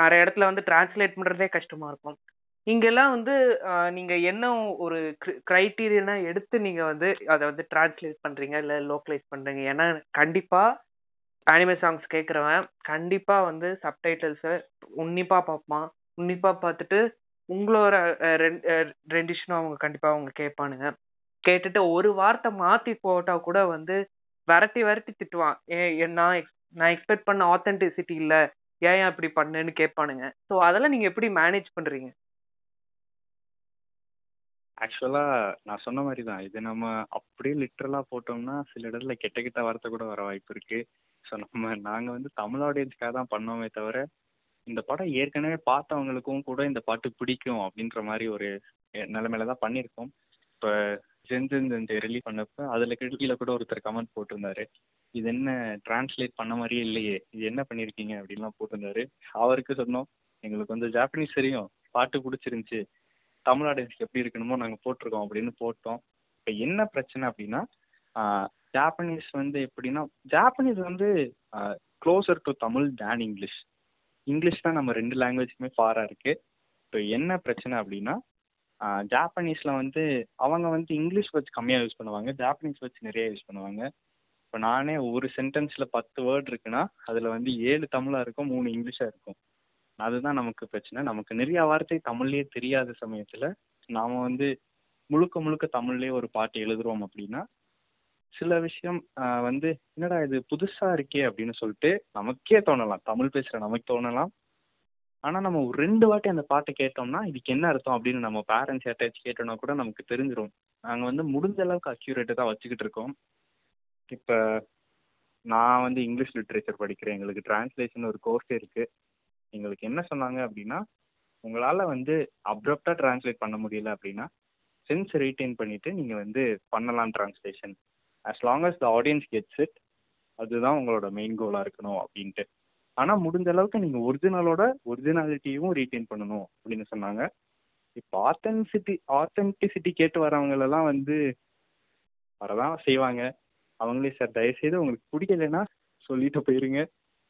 நிறைய இடத்துல வந்து டிரான்ஸ்லேட் பண்றதே கஷ்டமா இருக்கும். இங்கெல்லாம் வந்து நீங்க என்ன ஒரு கிரைட்டீரியனா எடுத்து நீங்க வந்து அதை வந்து டிரான்ஸ்லேட் பண்றீங்க? இல்ல லோக்கலைஸ் பண்றீங்க? ஏன்னா கண்டிப்பா அனிமே சாங்ஸ் கேட்குறவன் கண்டிப்பா வந்து சப்டைட்டில்ஸை உன்னிப்பா பார்ப்பான் உன்னிப்பா பார்த்துட்டு உங்களோட ரெண்டிஷனும் அவங்க கண்டிப்பா அவங்க கேட்பானுங்க கேட்டுட்டு ஒரு வார்த்தை மாத்தி போட்டா கூட வந்து விரட்டி விரட்டி திட்டுவான். ஏன் நான் நான் எக்ஸ்பெக்ட் பண்ண ஆத்தென்டிசிட்டி இல்ல. ஏன் அப்படி பண்ணுன்னு கேட்பானுங்க ஸோ அதெல்லாம் நீங்க எப்படி மேனேஜ் பண்றீங்க? ஆக்சுவலா நான் சொன்ன மாதிரி தான் இது நம்ம அப்படியே லிட்ரலா போட்டோம்னா சில இடத்துல கெட்ட கெட்ட வார்த்தை கூட வர வாய்ப்பு இருக்கு. ஸோ நம்ம நாங்க வந்து தமிழ் ஆடியன்ஸ்க்காக தான் பண்ணோமே தவிர இந்த படம் ஏற்கனவே பார்த்தவங்களுக்கும் கூட இந்த பாட்டு பிடிக்கும் அப்படின்ற மாதிரி ஒரு நிலமையில தான் பண்ணியிருக்கோம். இப்போ ஜென்ஜென் இந்த ரிலீஸ் பண்ணப்ப அதில் கீழே கூட ஒருத்தர் கமெண்ட் போட்டிருந்தாரு. இது என்ன டிரான்ஸ்லேட் பண்ண மாதிரியே இல்லையே. இது என்ன பண்ணியிருக்கீங்க அப்படின்லாம் போட்டிருந்தாரு. அவருக்கு சொன்னோம் எங்களுக்கு வந்து ஜாப்பனீஸ் தெரியும். பாட்டு பிடிச்சிருந்துச்சி. தமிழ் ஆடியன்ஸ்க்கு எப்படி இருக்கணுமோ நாங்கள் போட்டிருக்கோம் அப்படின்னு போட்டோம். இப்போ என்ன பிரச்சனை அப்படின்னா ஜாப்பனீஸ் வந்து எப்படின்னா ஜாப்பனீஸ் வந்து closer to Tamil than English English தான் நம்ம ரெண்டு லாங்குவேஜ்க்குமே ஃபாராக இருக்குது இப்போ என்ன பிரச்சனை அப்படின்னா ஜாப்பனீஸில் வந்து அவங்க வந்து இங்கிலீஷ் வச்சு கம்மியாக யூஸ் பண்ணுவாங்க. ஜாப்பனீஸ் வச்சு நிறைய யூஸ் பண்ணுவாங்க. இப்போ நானே ஒரு சென்டென்ஸில் பத்து வேர்ட் இருக்குன்னா அதில் வந்து ஏழு தமிழாக இருக்கும் மூணு இங்கிலீஷாக இருக்கும். அதுதான் நமக்கு பிரச்சனை. நமக்கு நிறைய வார்த்தை தமிழ்லேயே தெரியாத சமயத்தில் நாம் வந்து முழுக்க முழுக்க தமிழ்லேயே ஒரு பாட்டு எழுதுறோம் அப்படின்னா சில விஷயம் வந்து என்னடா இது புதுசாக இருக்கே அப்படின்னு சொல்லிட்டு நமக்கே தோணலாம். தமிழ் பேசுகிற நமக்கு தோணலாம். ஆனால் நம்ம ஒரு ரெண்டு வாட்டி அந்த பாட்டை கேட்டோம்னா இதுக்கு என்ன அர்த்தம் அப்படின்னு நம்ம பேரண்ட்ஸ் யார்ட்டாச்சும் கேட்டோம்னா கூட நமக்கு தெரிஞ்சிடும் நாங்கள் வந்து முடிஞ்ச அளவுக்கு அக்யூரேட்டு தான் வச்சுக்கிட்டு இருக்கோம். இப்போ நான் வந்து இங்கிலீஷ் லிட்ரேச்சர் படிக்கிறேன். எங்களுக்கு டிரான்ஸ்லேஷன் ஒரு கோர்ஸ் இருக்குது எங்களுக்கு என்ன சொன்னாங்க அப்படின்னா உங்களால் வந்து அப்ரப்டாக ட்ரான்ஸ்லேட் பண்ண முடியல அப்படின்னா சென்ஸ் ரீட்டைன் பண்ணிவிட்டு நீங்கள் வந்து பண்ணலாம் translation as long as the audience gets it அதுதான் உங்களோட மெயின் கோலாக இருக்கணும் அப்படின்ட்டு. ஆனால் முடிஞ்ச அளவுக்கு நீங்கள் ஒரிஜினலோட ஒரிஜினாலிட்டியும் ரீட்டைன் பண்ணணும் அப்படின்னு சொன்னாங்க. இப்போ ஆத்தென்சிட்டி ஆத்தென்டிசிட்டி கேட்டு வரவங்களெல்லாம் வந்து வரதான் செய்வாங்க. அவங்களே சார் தயவுசெய்து உங்களுக்கு பிடிக்கலைன்னா சொல்லிட்டு போயிருங்க.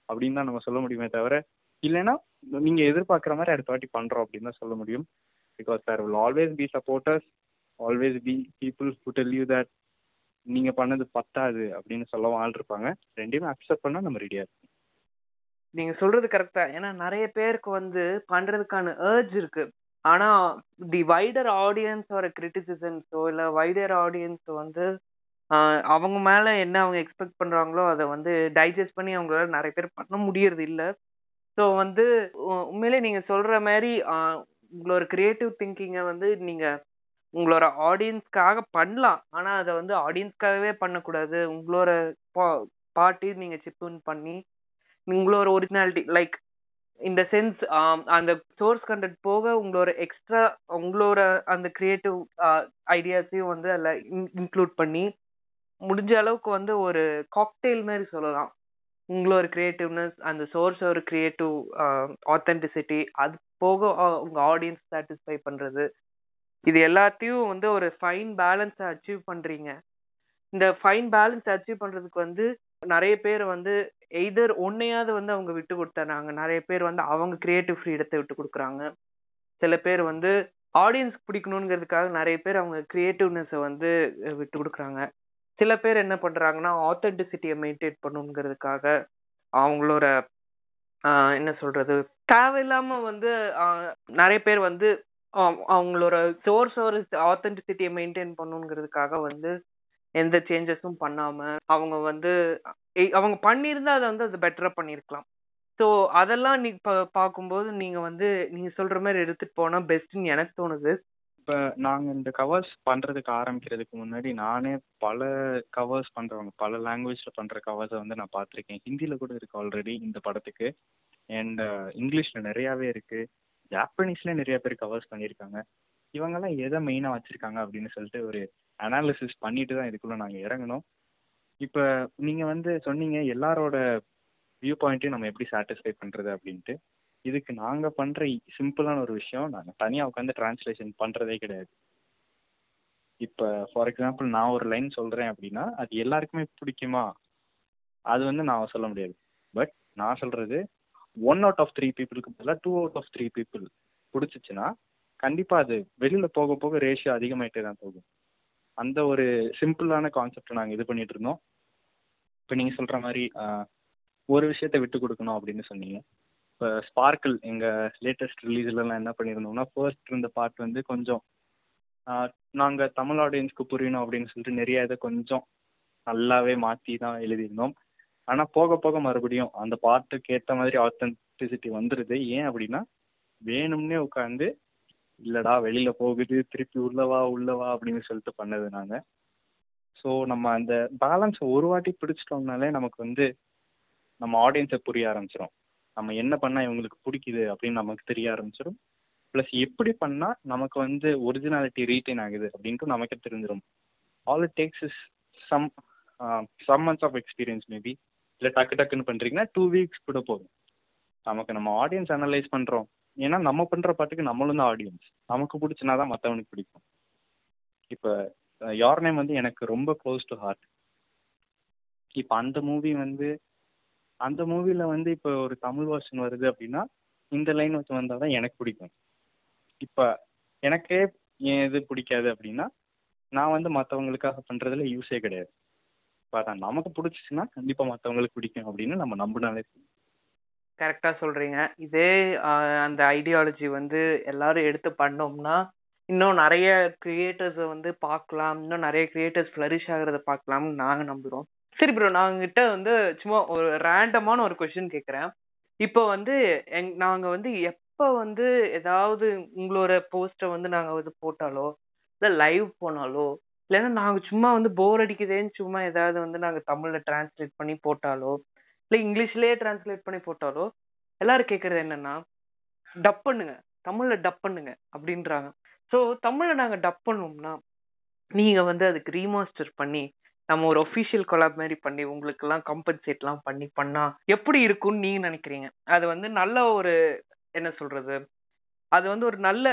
அப்படின்னு தான் நம்ம சொல்ல முடியுமே தவிர இல்லைன்னா நீங்கள் எதிர்பார்க்குற மாதிரி அடுத்த வாட்டி பண்ணுறோம் அப்படின்னு தான் சொல்ல முடியும். Because there will always be supporters always be people who tell you that நீங்கள் பண்ணது பத்தாது அப்படின்னு சொல்லவும் ஆள் இருப்பாங்க ரெண்டையுமே அக்செப்ட் பண்ணால் நம்ம ரெடியாக இருக்கும் நீங்கள் சொல்கிறது கரெக்டாக ஏன்னா நிறைய பேருக்கு வந்து பண்ணுறதுக்கான ஏர்ஜ் இருக்குது ஆனா தி வைடர் ஆடியன்ஸோட ஒரு கிரிட்டிசிசம்ஸோ இல்ல வைடர் ஆடியன்ஸ் வந்து அவங்க மேல என்ன அவங்க எக்ஸ்பெக்ட் பண்றாங்களோ அதை வந்து டைஜஸ்ட் பண்ணி அவங்களால நிறைய பேர் பண்ண முடியறது இல்லை. ஸோ வந்து உண்மையிலே நீங்க சொல்ற மாதிரி உங்களோட கிரியேட்டிவ் திங்கிங்கை வந்து நீங்க உங்களோட ஆடியன்ஸ்க்காக பண்ணலாம். ஆனா அதை வந்து ஆடியன்ஸ்க்காகவே பண்ணக்கூடாது. உங்களோட பாட்டி நீங்க சிப்புன் பண்ணி உங்களோட ஒரிஜினாலிட்டி லைக் இந்த சென்ஸ் அந்த சோர்ஸ் கண்டென்ட் போக உங்களோட எக்ஸ்ட்ரா உங்களோட அந்த கிரியேட்டிவ் ஐடியாஸையும் வந்து அதில் இன்க்ளூட் பண்ணி முடிஞ்ச அளவுக்கு வந்து ஒரு காக்டெயில் மாதிரி சொல்லலாம். உங்களோட கிரியேட்டிவ்னஸ் அந்த சோர்ஸ் ஒரு கிரியேட்டிவ் ஆத்தென்டிசிட்டி அது போக உங்க ஆடியன்ஸ் சாட்டிஸ்ஃபை பண்றது. இது எல்லாத்தையும் வந்து ஒரு ஃபைன் பேலன்ஸை அச்சீவ் பண்றீங்க. இந்த ஃபைன் பேலன்ஸ் அச்சீவ் பண்றதுக்கு வந்து நிறைய பேர் வந்து எய்தர் ஒன்னையாவது வந்து அவங்க விட்டு கொடுத்துறாங்க நிறைய பேர் வந்து அவங்க கிரியேட்டிவ் ஃப்ரீடத்தை விட்டு கொடுக்குறாங்க. சில பேர் வந்து ஆடியன்ஸ் பிடிக்கணுங்கிறதுக்காக நிறைய பேர் அவங்க கிரியேட்டிவ்னஸை வந்து விட்டு கொடுக்குறாங்க. சில பேர் என்ன பண்றாங்கன்னா ஆத்தென்டிசிட்டியை மெயின்டைன் பண்ணணுங்கிறதுக்காக அவங்களோட என்ன சொல்றது தேவையில்லாம வந்து நிறைய பேர் வந்து அவங்களோட சோர்ஸ் ஒரு ஆத்தென்டிசிட்டியை மெயின்டைன் பண்ணுங்கிறதுக்காக வந்து எந்த சேஞ்சஸும் பண்ணாம அவங்க வந்து எ- அவங்க பண்ணியிருந்தா அதை வந்து அது பெட்டரா பண்ணியிருக்கலாம். ஸோ அதெல்லாம் நீ பா- பார்க்கும்போது நீங்க வந்து நீங்க சொல்ற மாதிரி எடுத்துட்டு போனா பெஸ்ட்னு எனக்கு தோணுது. இப்போ நாங்கள் இந்த கவர்ஸ் பண்ணுறதுக்கு ஆரம்பிக்கிறதுக்கு முன்னாடி நானே பல கவர்ஸ் பண்ணுறவங்க பல லாங்குவேஜில் பண்ணுற கவர்ஸை வந்து நான் பார்த்துருக்கேன். ஹிந்தியில் கூட இருக்குது ஆல்ரெடி இந்த படத்துக்கு. அண்ட் இங்கிலீஷில் நிறையாவே இருக்குது ஜாப்பனீஸில் நிறைய பேர் கவர்ஸ் பண்ணியிருக்காங்க. இவங்கெல்லாம் எதை மெயினாக வச்சுருக்காங்க அப்படின்னு சொல்லிட்டு ஒரு அனாலிசிஸ் பண்ணிட்டு தான் இதுக்குள்ளே நாங்கள் இறங்கணும் இப்போ நீங்கள் வந்து சொன்னீங்க எல்லாரோட வியூ பாயிண்ட்டையும் நம்ம எப்படி சாட்டிஸ்ஃபை பண்ணுறது அப்படின்ட்டு. இதுக்கு நாங்கள் பண்ணுற சிம்பிளான ஒரு விஷயம் நாங்கள் தனியாக உட்காந்து டிரான்ஸ்லேஷன் பண்ணுறதே கிடையாது. இப்போ ஃபார் எக்ஸாம்பிள் நான் ஒரு லைன் சொல்கிறேன் அப்படின்னா அது எல்லாருக்குமே பிடிக்குமா? அது வந்து நான் சொல்ல முடியாது. பட் நான் சொல்கிறது ஒன் அவுட் ஆஃப் த்ரீ பீப்புளுக்கு பதிலாக two out of three people பிடிச்சிச்சுன்னா கண்டிப்பாக அது வெளியில் போக போக ரேஷியோ அதிகமாயிட்டே தான் போகும். அந்த ஒரு சிம்பிளான கான்செப்டை நாங்கள் இது பண்ணிட்டு இருந்தோம். இப்போ நீங்கள் சொல்கிற மாதிரி ஒரு விஷயத்த விட்டு கொடுக்கணும் அப்படின்னு சொன்னீங்க. இப்போ ஸ்பார்க்கிள் எங்கள் லேட்டஸ்ட் ரிலீஸ்லலாம் என்ன பண்ணியிருந்தோம்னா ஃபர்ஸ்ட் இருந்த பார்ட் வந்து கொஞ்சம் நாங்கள் தமிழ் ஆடியன்ஸ்க்கு புரியணும் அப்படின்னு சொல்லிட்டு நிறைய இதை கொஞ்சம் நல்லாவே மாற்றி தான் எழுதியிருந்தோம். ஆனால் போக போக மறுபடியும் அந்த பாட்டுக்கு ஏற்ற மாதிரி ஆத்தென்டிசிட்டி வந்துடுது ஏன் அப்படின்னா வேணும்னே உட்காந்து இல்லைடா வெளியில் போகுது திருப்பி உள்ளவா உள்ளவா அப்படின்னு சொல்லிட்டு பண்ணது நாங்கள் ஸோ நம்ம அந்த பேலன்ஸை ஒரு வாட்டி பிடிச்சிட்டோம்னாலே நமக்கு வந்து நம்ம ஆடியன்ஸை புரிய ஆரம்பிச்சிடும் நம்ம என்ன பண்ணா இவங்களுக்கு பிடிக்குது அப்படின்னு நமக்கு தெரிய ஆரம்பிச்சிடும் ப்ளஸ் எப்படி பண்ணா நமக்கு வந்து ஒரிஜினாலிட்டி ரீட்டைன் ஆகுது அப்படின்ட்டு நமக்கே தெரிஞ்சிடும் all it takes is some some months of experience maybe இல்லை டக்கு டக்குன்னு பண்ணுறீங்கன்னா டூ வீக்ஸ் கூட போதும். நமக்கு நம்ம ஆடியன்ஸ் அனலைஸ் பண்ணுறோம் ஏன்னா நம்ம பண்ணுற பாட்டுக்கு நம்மளும் தான் ஆடியன்ஸ் நமக்கு பிடிச்சினா தான் மற்றவனுக்கு பிடிக்கும். இப்போ யார் நேம் வந்து எனக்கு ரொம்ப க்ளோஸ் டு ஹார்ட் இப்போ அந்த மூவி வந்து அந்த மூவியில் வந்து இப்போ ஒரு தமிழ் வெர்ஷன் வருது அப்படின்னா இந்த லைன் வச்சு வந்தால் தான் எனக்கு பிடிக்கும். இப்போ எனக்கே என் இது பிடிக்காது அப்படின்னா நான் வந்து மற்றவங்களுக்காக பண்ணுறதுல யூஸே கிடையாது. இப்போ அதான் நமக்கு பிடிச்சிச்சுன்னா கண்டிப்பாக மற்றவங்களுக்கு பிடிக்கும் அப்படின்னு நம்ம நம்பினாலே கரெக்டாக சொல்கிறீங்க இதே அந்த ஐடியாலஜி வந்து எல்லாரும் எடுத்து பண்ணோம்னா இன்னும் நிறைய கிரியேட்டர்ஸை வந்து பார்க்கலாம். இன்னும் நிறைய கிரியேட்டர்ஸ் ஃப்ளரிஷ் ஆகிறத பார்க்கலாம்னு நாங்கள் நம்புகிறோம் சரி ப்ரோ நான் உங்ககிட்ட வந்து சும்மா ஒரு ரேண்டமான ஒரு கொஸ்டின் கேட்குறேன் இப்போ வந்து எங் நாங்கள் வந்து எப்போ வந்து ஏதாவது உங்களோட போஸ்டை வந்து நாங்கள் வந்து போட்டாலோ இல்லை லைவ் போனாலோ இல்லைன்னா நாங்கள் சும்மா வந்து போர் அடிக்குதேன்னு சும்மா ஏதாவது வந்து நாங்கள் தமிழில் டிரான்ஸ்லேட் பண்ணி போட்டாலோ இல்லை இங்கிலீஷ்லேயே டிரான்ஸ்லேட் பண்ணி போட்டாலோ எல்லாரும் கேட்குறது என்னன்னா டப் பண்ணுங்க தமிழில் டப் பண்ணுங்க அப்படின்றாங்க. ஸோ தமிழை நாங்கள் டப் பண்ணோம்னா நீங்கள் வந்து அதுக்கு ரீமாஸ்டர் பண்ணி நம்ம ஒரு ஒஃபிஷியல் கொலாப் மாதிரி பண்ணி உங்களுக்கு எல்லாம் கம்பன்சேட் எல்லாம் பண்ணி பண்ணா எப்படி இருக்கும்னு நீங்க நினைக்கிறீங்க? அது வந்து நல்ல ஒரு என்ன சொல்றது? அது வந்து ஒரு நல்ல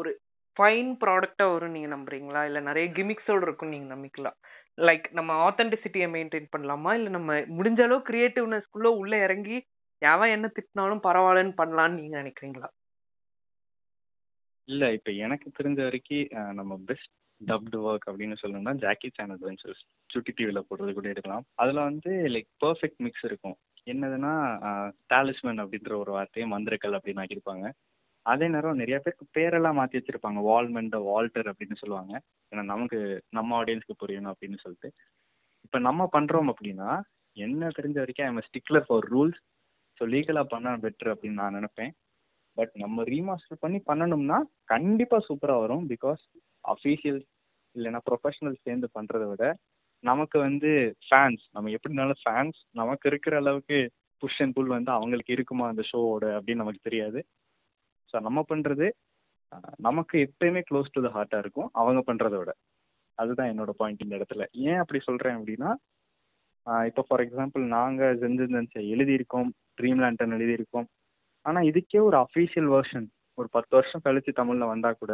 ஒரு ஃபைன் ப்ராடக்டா வரும் நீங்க நம்புறீங்களா? இல்ல நிறைய கிமிக்ஸோட இருக்கும் நீங்க நம்பிக்கலாம். லைக் நம்ம ஆத்தென்டிசிட்டியை மெயின்டைன் பண்ணலாமா? இல்ல நம்ம முடிஞ்ச அளவு கிரியேட்டிவ்னஸ்குள்ள உள்ள இறங்கி எவன் என்ன திட்டினாலும் பரவாயில்லன்னு பண்ணலாம்னு நீங்க நினைக்கிறீங்களா? இல்ல இப்போ எனக்கு தெரிஞ்ச வரைக்கும் நம்ம பெஸ்ட் டப்டு ஒர்க் அப்படின்னு சொல்லணும்னா ஜாக்கி சேன் அட்வென்ச்சர்ஸ் சுட்டி டிவியில் போடுறது கூட எடுக்கலாம். அதில் வந்து லைக் பர்ஃபெக்ட் மிக்ஸ் இருக்கும். என்னதுன்னா டாலிஸ்மேன் அப்படின்ற ஒரு வார்த்தையை மந்திரக்கல் அப்படின்னு ஆக்கியிருப்பாங்க. அதே நேரம் நிறைய பேருக்கு பேரெல்லாம் மாற்றி வச்சிருப்பாங்க. வால்மெண்ட் வால்டர் அப்படின்னு சொல்லுவாங்க. ஏன்னா நமக்கு நம்ம ஆடியன்ஸ்க்கு புரியணும் அப்படின்னு சொல்லிட்டு. இப்போ நம்ம பண்ணுறோம் அப்படின்னா என்ன தெரிஞ்ச வரைக்கும் I'm stickler for rules so லீகலாக பண்ணால் பெட்ரு அப்படின்னு நான் நினைப்பேன். பட் நம்ம ரீமாஸ்டர் பண்ணி பண்ணணும்னா கண்டிப்பாக சூப்பராக வரும். பிகாஸ் அஃபீஷியல் இல்லைன்னா ப்ரொஃபஷனல் சேர்ந்து பண்ணுறத விட நமக்கு வந்து ஃபேன்ஸ் நம்ம எப்படினாலும் ஃபேன்ஸ் நமக்கு இருக்கிற அளவுக்கு புஷ் அண்ட் புல் வந்து அவங்களுக்கு இருக்குமா அந்த ஷோவோட அப்படின்னு நமக்கு தெரியாது. ஸோ நம்ம பண்ணுறது நமக்கு எப்பயுமே க்ளோஸ் டு த ஹார்ட்டாக இருக்கும் அவங்க பண்ணுறத விட. அதுதான் என்னோட பாயிண்ட் இந்த இடத்துல. ஏன் அப்படி சொல்கிறேன் அப்படின்னா இப்போ ஃபார் எக்ஸாம்பிள் நாங்கள் ஜென்ஜென்சை எழுதியிருக்கோம் ட்ரீம் லேண்டன் எழுதியிருக்கோம். ஆனால் இதுக்கே ஒரு அஃபீஷியல் வேர்ஷன் ஒரு பத்து வருஷம் கழித்து தமிழில் வந்தால் கூட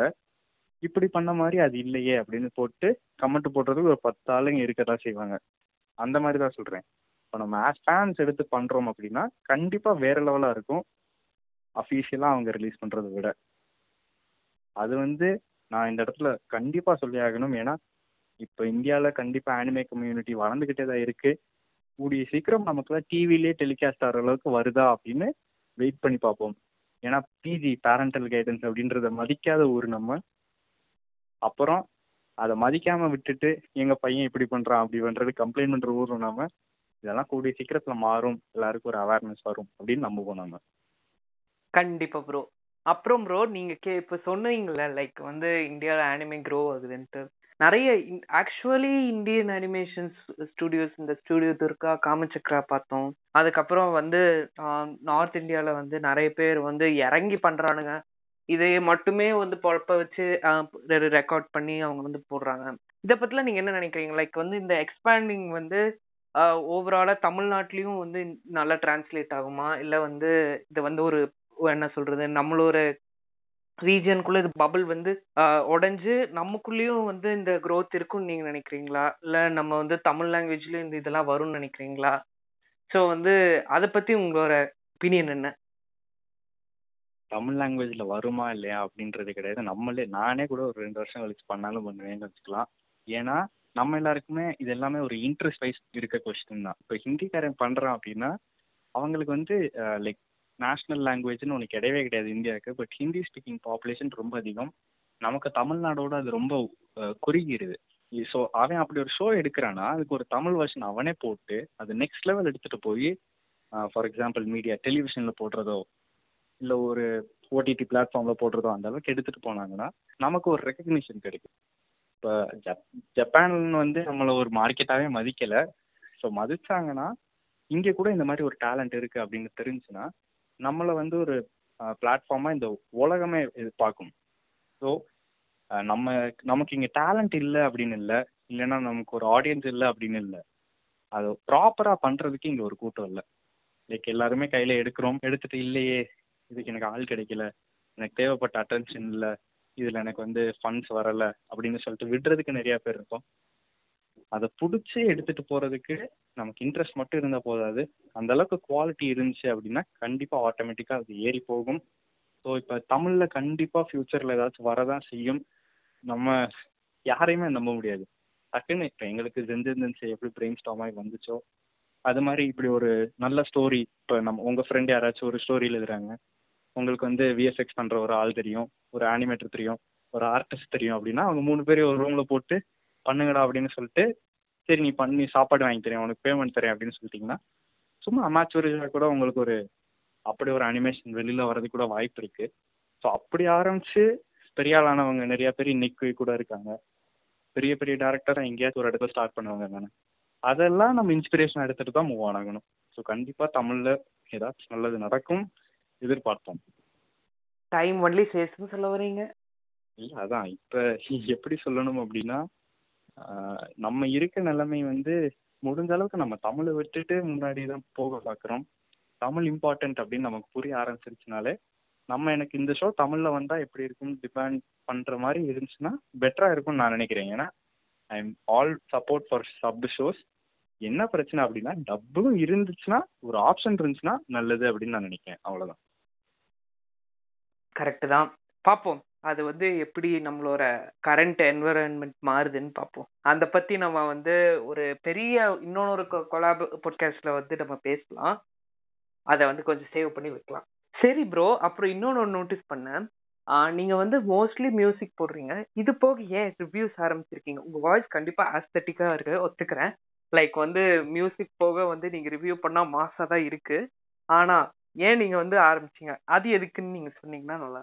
இப்படி பண்ண மாதிரி அது இல்லையே அப்படின்னு போட்டு கமெண்ட் போடுறதுக்கு ஒரு பத்து ஆளுங்க இருக்க தான் செய்வாங்க. அந்த மாதிரி தான் சொல்கிறேன் இப்போ நம்ம ஆஸ் ஃபேன்ஸ் எடுத்து பண்ணுறோம் அப்படின்னா கண்டிப்பாக வேற லெவலாக இருக்கும். அஃபீஷியலாக அவங்க ரிலீஸ் பண்ணுறத விட. அது வந்து நான் இந்த இடத்துல கண்டிப்பாக சொல்லி ஆகணும். ஏன்னா இப்போ இந்தியாவில் கண்டிப்பாக ஆனிமே கம்யூனிட்டி வளர்ந்துக்கிட்டே தான் இருக்குது கூடிய சீக்கிரம் நமக்குலாம் டிவிலே டெலிகாஸ்ட் ஆகிற அளவுக்கு வருதா அப்படின்னு வெயிட் பண்ணி பார்ப்போம். ஏன்னா பிஜி பேரண்டல் கைடன்ஸ் அப்படின்றத மதிக்காத ஊர் நம்ம அப்புறம் அதை மதிக்காம விட்டுட்டு எங்க பையன் இப்படி பண்றான் அப்படி பண்றது கம்ப்ளைண்ட் பண்ற ஊர் நம்ம இதெல்லாம் கூடிய சீக்கிரத்துல மாறும். எல்லாருக்கும் ஒரு அவேர்னஸ் வரும் அப்படின்னு நம்புவோம் நம்ம கண்டிப்பா ப்ரோ அப்புறம் ப்ரோ நீங்க கே இப்ப சொன்னீங்கல்ல லைக் வந்து இந்தியாவில் ஆனிமே க்ரோ ஆகுதுன்ட்டு. நிறைய ஆக்சுவலி இந்தியன் அனிமேஷன்ஸ் ஸ்டுடியோஸ் இந்த ஸ்டுடியோ துர்கா காமச்சக்ரா பார்த்தோம். அதுக்கப்புறம் வந்து நார்த் இந்தியாவில் வந்து நிறைய பேர் வந்து இறங்கி பண்ணுறானுங்க இதை மட்டுமே வந்து பொழப்ப வச்சு ரெக்கார்ட் பண்ணி அவங்க வந்து போடுறாங்க. இதை பத்திலாம் நீங்க என்ன நினைக்கிறீங்க? லைக் வந்து இந்த எக்ஸ்பேண்டிங் வந்து ஓவராலா தமிழ்நாட்டிலயும் வந்து நல்லா டிரான்ஸ்லேட் ஆகுமா? இல்ல வந்து இது வந்து ஒரு என்ன சொல்றது நம்மளோட ரீஜனுக்குள்ள இது பபுள் வந்து உடஞ்சு நமக்குள்ளேயும் வந்து இந்த க்ரோத் இருக்கும்னு நீங்க நினைக்கிறீங்களா? இல்ல நம்ம வந்து தமிழ் லாங்குவேஜ்லயும் இந்த இதெல்லாம் வரும்னு நினைக்கிறீங்களா? ஸோ வந்து அதை பத்தி உங்களோட ஒப்பீனியன் என்ன? தமிழ் லாங்குவேஜில் வருமா இல்லையா அப்படின்றது கிடையாது. நம்மளே நானே கூட ஒரு ரெண்டு வருஷம் கழிச்சு பண்ணாலும் பண்ணுவேன்னு வச்சுக்கலாம். ஏன்னா நம்ம எல்லாருக்குமே இது எல்லாமே ஒரு இன்ட்ரெஸ்ட் வைஸ் இருக்க கொஸ்டின் தான். இப்போ ஹிந்திக்காரன் பண்ணுறான் அப்படின்னா அவங்களுக்கு வந்து லைக் நேஷ்னல் லாங்குவேஜ்னு ஒன்று கிடையவே கிடையாது இந்தியாவுக்கு. பட் ஹிந்தி ஸ்பீக்கிங் பாப்புலேஷன் ரொம்ப அதிகம். நமக்கு தமிழ்நாடோட அது ரொம்ப குறுகிடுது ஸோ அவன் அப்படி ஒரு ஷோ எடுக்கிறான்னா அதுக்கு ஒரு தமிழ் வெர்ஷன் அவனே போட்டு அது நெக்ஸ்ட் லெவல் எடுத்துகிட்டு போய் ஃபார் எக்ஸாம்பிள் மீடியா டெலிவிஷனில் போடுறதோ இல்லை ஒரு ஓடிடி பிளாட்ஃபார்மில் போடுறதோ அந்த அளவுக்கு எடுத்துகிட்டு போனாங்கன்னா நமக்கு ஒரு ரெக்கக்னிஷன் கிடைக்கும். இப்போ ஜப் ஜப்பான் வந்து நம்மளை ஒரு மார்க்கெட்டாகவே மதிக்கலை. ஸோ மதிச்சாங்கன்னா இங்கே கூட இந்த மாதிரி ஒரு டேலண்ட் இருக்குது அப்படின்னு தெரிஞ்சுன்னா நம்மளை வந்து ஒரு பிளாட்ஃபார்மாக இந்த உலகமே இது பார்க்கும். ஸோ நம்ம நமக்கு இங்கே டேலண்ட் இல்லை அப்படின்னு இல்லை. இல்லைன்னா நமக்கு ஒரு ஆடியன்ஸ் இல்லை அப்படின்னு இல்லை. அது ப்ராப்பராக பண்ணுறதுக்கு இங்கே ஒரு கூட்டம் இல்லை. லைக் எல்லாருமே கையில் எடுக்கிறோம். எடுத்துட்டு இல்லையே. இதுக்கு எனக்கு ஆள் கிடைக்கல. எனக்கு தேவைப்பட்ட அட்டென்ஷன் இல்லை. இதில் எனக்கு வந்து ஃபண்ட்ஸ் வரலை அப்படின்னு சொல்லிட்டு விடுறதுக்கு நிறையா பேர் இருக்கும். அதை பிடிச்சி எடுத்துகிட்டு போகிறதுக்கு நமக்கு இன்ட்ரெஸ்ட் மட்டும் இருந்தால் போதாது. அந்தளவுக்கு குவாலிட்டி இருந்துச்சு அப்படின்னா கண்டிப்பாக ஆட்டோமேட்டிக்காக அது ஏறி போகும். ஸோ இப்போ தமிழில் கண்டிப்பாக ஃப்யூச்சரில் ஏதாச்சும் வரதான் செய்யும். நம்ம யாரையுமே நம்ப முடியாது. டக்குன்னு இப்போ எங்களுக்கு ஜென்ஜென்சி எப்படி பிரெயின் ஆகி வந்துச்சோ அது மாதிரி இப்படி ஒரு நல்ல ஸ்டோரி இப்போ நம்ம உங்கள் ஃப்ரெண்ட் யாராச்சும் ஒரு ஸ்டோரி எழுதுறாங்க. உங்களுக்கு வந்து விஎஃப்எக்ஸ் பண்ணுற ஒரு ஆள் தெரியும் ஒரு ஆனிமேட்டர் தெரியும் ஒரு ஆர்டிஸ்ட் தெரியும் அப்படின்னா அவங்க மூணு பேரையும் ஒரு ரூமில் போட்டு பண்ணுங்கடா அப்படின்னு சொல்லிட்டு சரி நீ பண்ணி சாப்பாடு வாங்கி தரேன் உனக்கு பேமெண்ட் தரேன் அப்படின்னு சொல்லிட்டீங்கன்னா சும்மா அமாச்சுவரியாக கூட உங்களுக்கு ஒரு அப்படி ஒரு அனிமேஷன் வெளியில் வர்றது கூட வாய்ப்பு இருக்குது ஸோ அப்படி ஆரம்பித்து பெரிய ஆளானவங்க நிறைய பேர் இன்னைக்கு கூட இருக்காங்க. பெரிய பெரிய டேரக்டராக எங்கேயாச்சும் ஒரு இடத்துல ஸ்டார்ட் பண்ணுவாங்க தானே. அதெல்லாம் நம்ம இன்ஸ்பிரேஷன் எடுத்துகிட்டு தான் மூவ் ஆன் ஆகணும். ஸோ கண்டிப்பாக தமிழில் ஏதாச்சும் நல்லது நடக்கும். எதிர்பார்ப்போம் டைம் ஒன்லி சேஸ்ன்னு சொல்ல வரீங்க இல்லை அதான். இப்போ (laughs) எப்படி சொல்லணும் அப்படின்னா நம்ம இருக்க நிலைமை வந்து முடிஞ்ச அளவுக்கு நம்ம தமிழை விட்டுட்டு முன்னாடி தான் போக பார்க்குறோம். தமிழ் இம்பார்ட்டன்ட் அப்படின்னு நமக்கு புரிய ஆரம்பிச்சிருச்சுனாலே நம்ம எனக்கு இந்த ஷோ தமிழில் வந்தால் எப்படி இருக்கும்னு டிபெண்ட் பண்ணுற மாதிரி இருந்துச்சுன்னா பெட்டராக இருக்கும்னு நான் நினைக்கிறேன். ஏன்னா I am all support for sub shows என்ன பிரச்சனை அப்படின்னா டப்பும் இருந்துச்சுன்னா ஒரு ஆப்ஷன் இருந்துச்சுன்னா நல்லது அப்படின்னு நான் நினைக்கிறேன். அவ்வளோதான் கரெக்டு தான். பார்ப்போம் அது வந்து எப்படி நம்மளோட கரண்ட் என்வரன்மெண்ட் மாறுதுன்னு பார்ப்போம் அதை பற்றி நம்ம வந்து ஒரு பெரிய இன்னொரு கொலாப் பாட்காஸ்ட்ல வந்து நம்ம பேசலாம். அதை வந்து கொஞ்சம் சேவ் பண்ணி வைக்கலாம். சரி ப்ரோ அப்புறம் இன்னொன்று நோட்டீஸ் பண்ணேன். நீங்க வந்து மோஸ்ட்லி மியூசிக் போடுறீங்க. இது போக ஏன் ரிவ்யூஸ் ஆரம்பிச்சிருக்கீங்க? உங்க வாய்ஸ் கண்டிப்பா ஆஸ்தட்டிக்கா இருக்கு ஒத்துக்கிறேன். லைக் வந்து மியூசிக் போக வந்து நீங்க ரிவ்யூ பண்ணா மாசா தான் இருக்கு. ஆனா ஏன் நீங்க வந்து ஆரம்பிச்சீங்க? அது எதுக்குன்னு நீங்க சொன்னீங்கன்னா நல்லா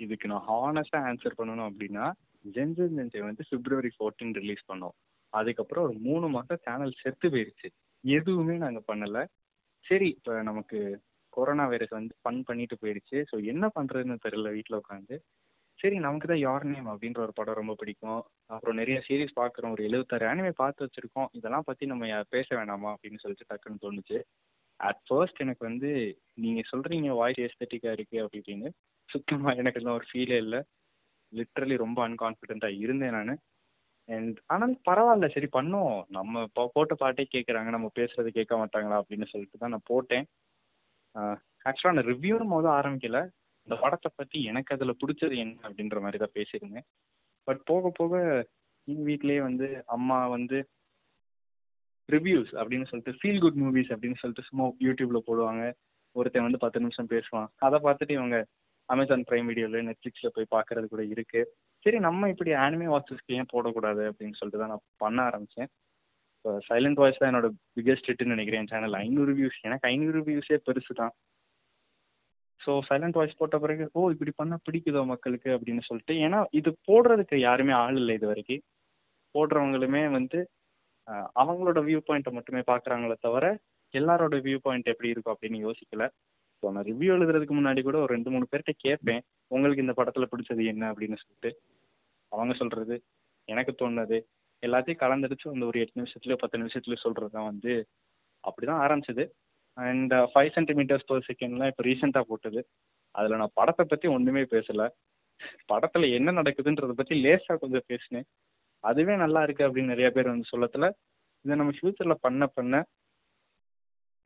இதுக்கு நான் ஹானஸ்டா ஆன்சர் பண்ணணும் அப்படின்னா ஜென்சன் ஜென்ஜை வந்து பிப்ரவரி ஃபோர்டீன் ரிலீஸ் பண்ணோம். அதுக்கப்புறம் ஒரு மூணு மாசம் சேனல் செத்து போயிருச்சு. எதுவுமே நாங்க பண்ணல. சரி இப்போ நமக்கு கொரோனா வைரஸ் வந்து ஃபன் பண்ணிட்டு போயிடுச்சு ஸோ என்ன பண்றதுன்னு தெரியல வீட்டில் உட்காந்து சரி நமக்கு தான் யார் நேம் அப்படின்ற ஒரு படம் ரொம்ப பிடிக்கும். அப்புறம் நிறைய சீரிஸ் பார்க்குறோம். ஒரு எழுபத்தாறு ஆனிமே பார்த்து வச்சிருக்கோம். இதெல்லாம் பற்றி நம்ம பேச வேணாமா அப்படின்னு சொல்லிட்டு டக்குன்னு தோணுச்சு. அட் ஃபர்ஸ்ட் எனக்கு வந்து நீங்கள் சொல்கிறீங்க வாய்ஸ் எஸ்தட்டிக்காக இருக்குது அப்படி இப்படின்னு சுத்தமாக எனக்கு எல்லாம் ஒரு ஃபீலே இல்லை. லிட்ரலி ரொம்ப அன்கான்ஃபிடென்ட்டாக இருந்தேன் நான். அண்ட் ஆனால் பரவாயில்ல சரி பண்ணோம் நம்ம இப்போ போட்ட பாட்டே கேட்குறாங்க நம்ம பேசுறது கேட்க மாட்டாங்களா அப்படின்னு சொல்லிட்டு தான் நான் போட்டேன். ஆக்சுவலாக நான் ரிவ்யூன்னு போது ஆரம்பிக்கல. இந்த படத்தை பற்றி எனக்கு அதில் பிடிச்சது என்ன அப்படின்ற மாதிரி தான் பேசியிருந்தேன். பட் போக போக எங்கள் வீட்லேயே வந்து அம்மா வந்து ரிவ்யூஸ் அப்படின்னு சொல்லிட்டு ஃபீல் குட் மூவிஸ் அப்படின்னு சொல்லிட்டு சும்மா யூடியூப்ல போடுவாங்க. ஒருத்தன் வந்து பத்து நிமிஷம் பேசுவான். அதை பார்த்துட்டு இவங்க அமேசான் பிரைம் வீடியோல நெட்ஃபிளிக்ஸ்ல போய் பார்க்கறது கூட இருக்கு. சரி நம்ம இப்படி ஆனிமே வாட்சஸ்க்கு ஏன் போடக்கூடாது அப்படின்னு சொல்லிட்டு தான் நான் பண்ண ஆரம்பிச்சேன். இப்போ சைலண்ட் வாய்ஸ் தான் என்னோட பிக்கெஸ்ட் ஹிட்னு நினைக்கிறேன். சேனல் ஐநூறு வியூஸ் எனக்கு ஐநூறு வியூஸே பெருசு தான். ஸோ சைலண்ட் வாய்ஸ் போட்ட பிறகு ஓ இப்படி பண்ணால் பிடிக்குதோ மக்களுக்கு? அப்படின்னு சொல்லிட்டு ஏன்னா இது போடுறதுக்கு யாருமே ஆள் இல்லை இது வரைக்கும். போடுறவங்களுமே வந்து அவங்களோட வியூ பாயிண்ட்டை மட்டுமே பார்க்குறாங்களே தவிர எல்லாரோட வியூ பாயிண்ட் எப்படி இருக்கும் அப்படின்னு யோசிக்கல. ஸோ நான் ரிவ்யூ எழுதுறதுக்கு முன்னாடி கூட ஒரு ரெண்டு மூணு பேர்கிட்ட கேட்பேன். உங்களுக்கு இந்த படத்தில் பிடிச்சது என்ன? அப்படின்னு சொல்லிட்டு. அவங்க சொல்கிறது எனக்கு தோணுது எல்லாத்தையும் கலந்துடுச்சு அந்த ஒரு எட்டு நிமிஷத்துலயோ பத்து நிமிஷத்துலயோ சொல்கிறது தான் வந்து அப்படி தான் ஆரம்பிச்சது அண்ட் ஃபைவ் சென்டிமீட்டர்ஸ் பர் செகண்ட்லாம் இப்போ ரீசெண்டாக போட்டது. அதில் நான் படத்தை பற்றி ஒன்றுமே பேசலை. படத்தில் என்ன நடக்குதுன்றதை பற்றி லேசாக கொஞ்சம் பேசினேன். அதுவே நல்லா இருக்கு அப்படின்னு நிறைய பேர் வந்து சொல்லத்துல. இதை நம்ம ஃப்யூச்சரில் பண்ண பண்ண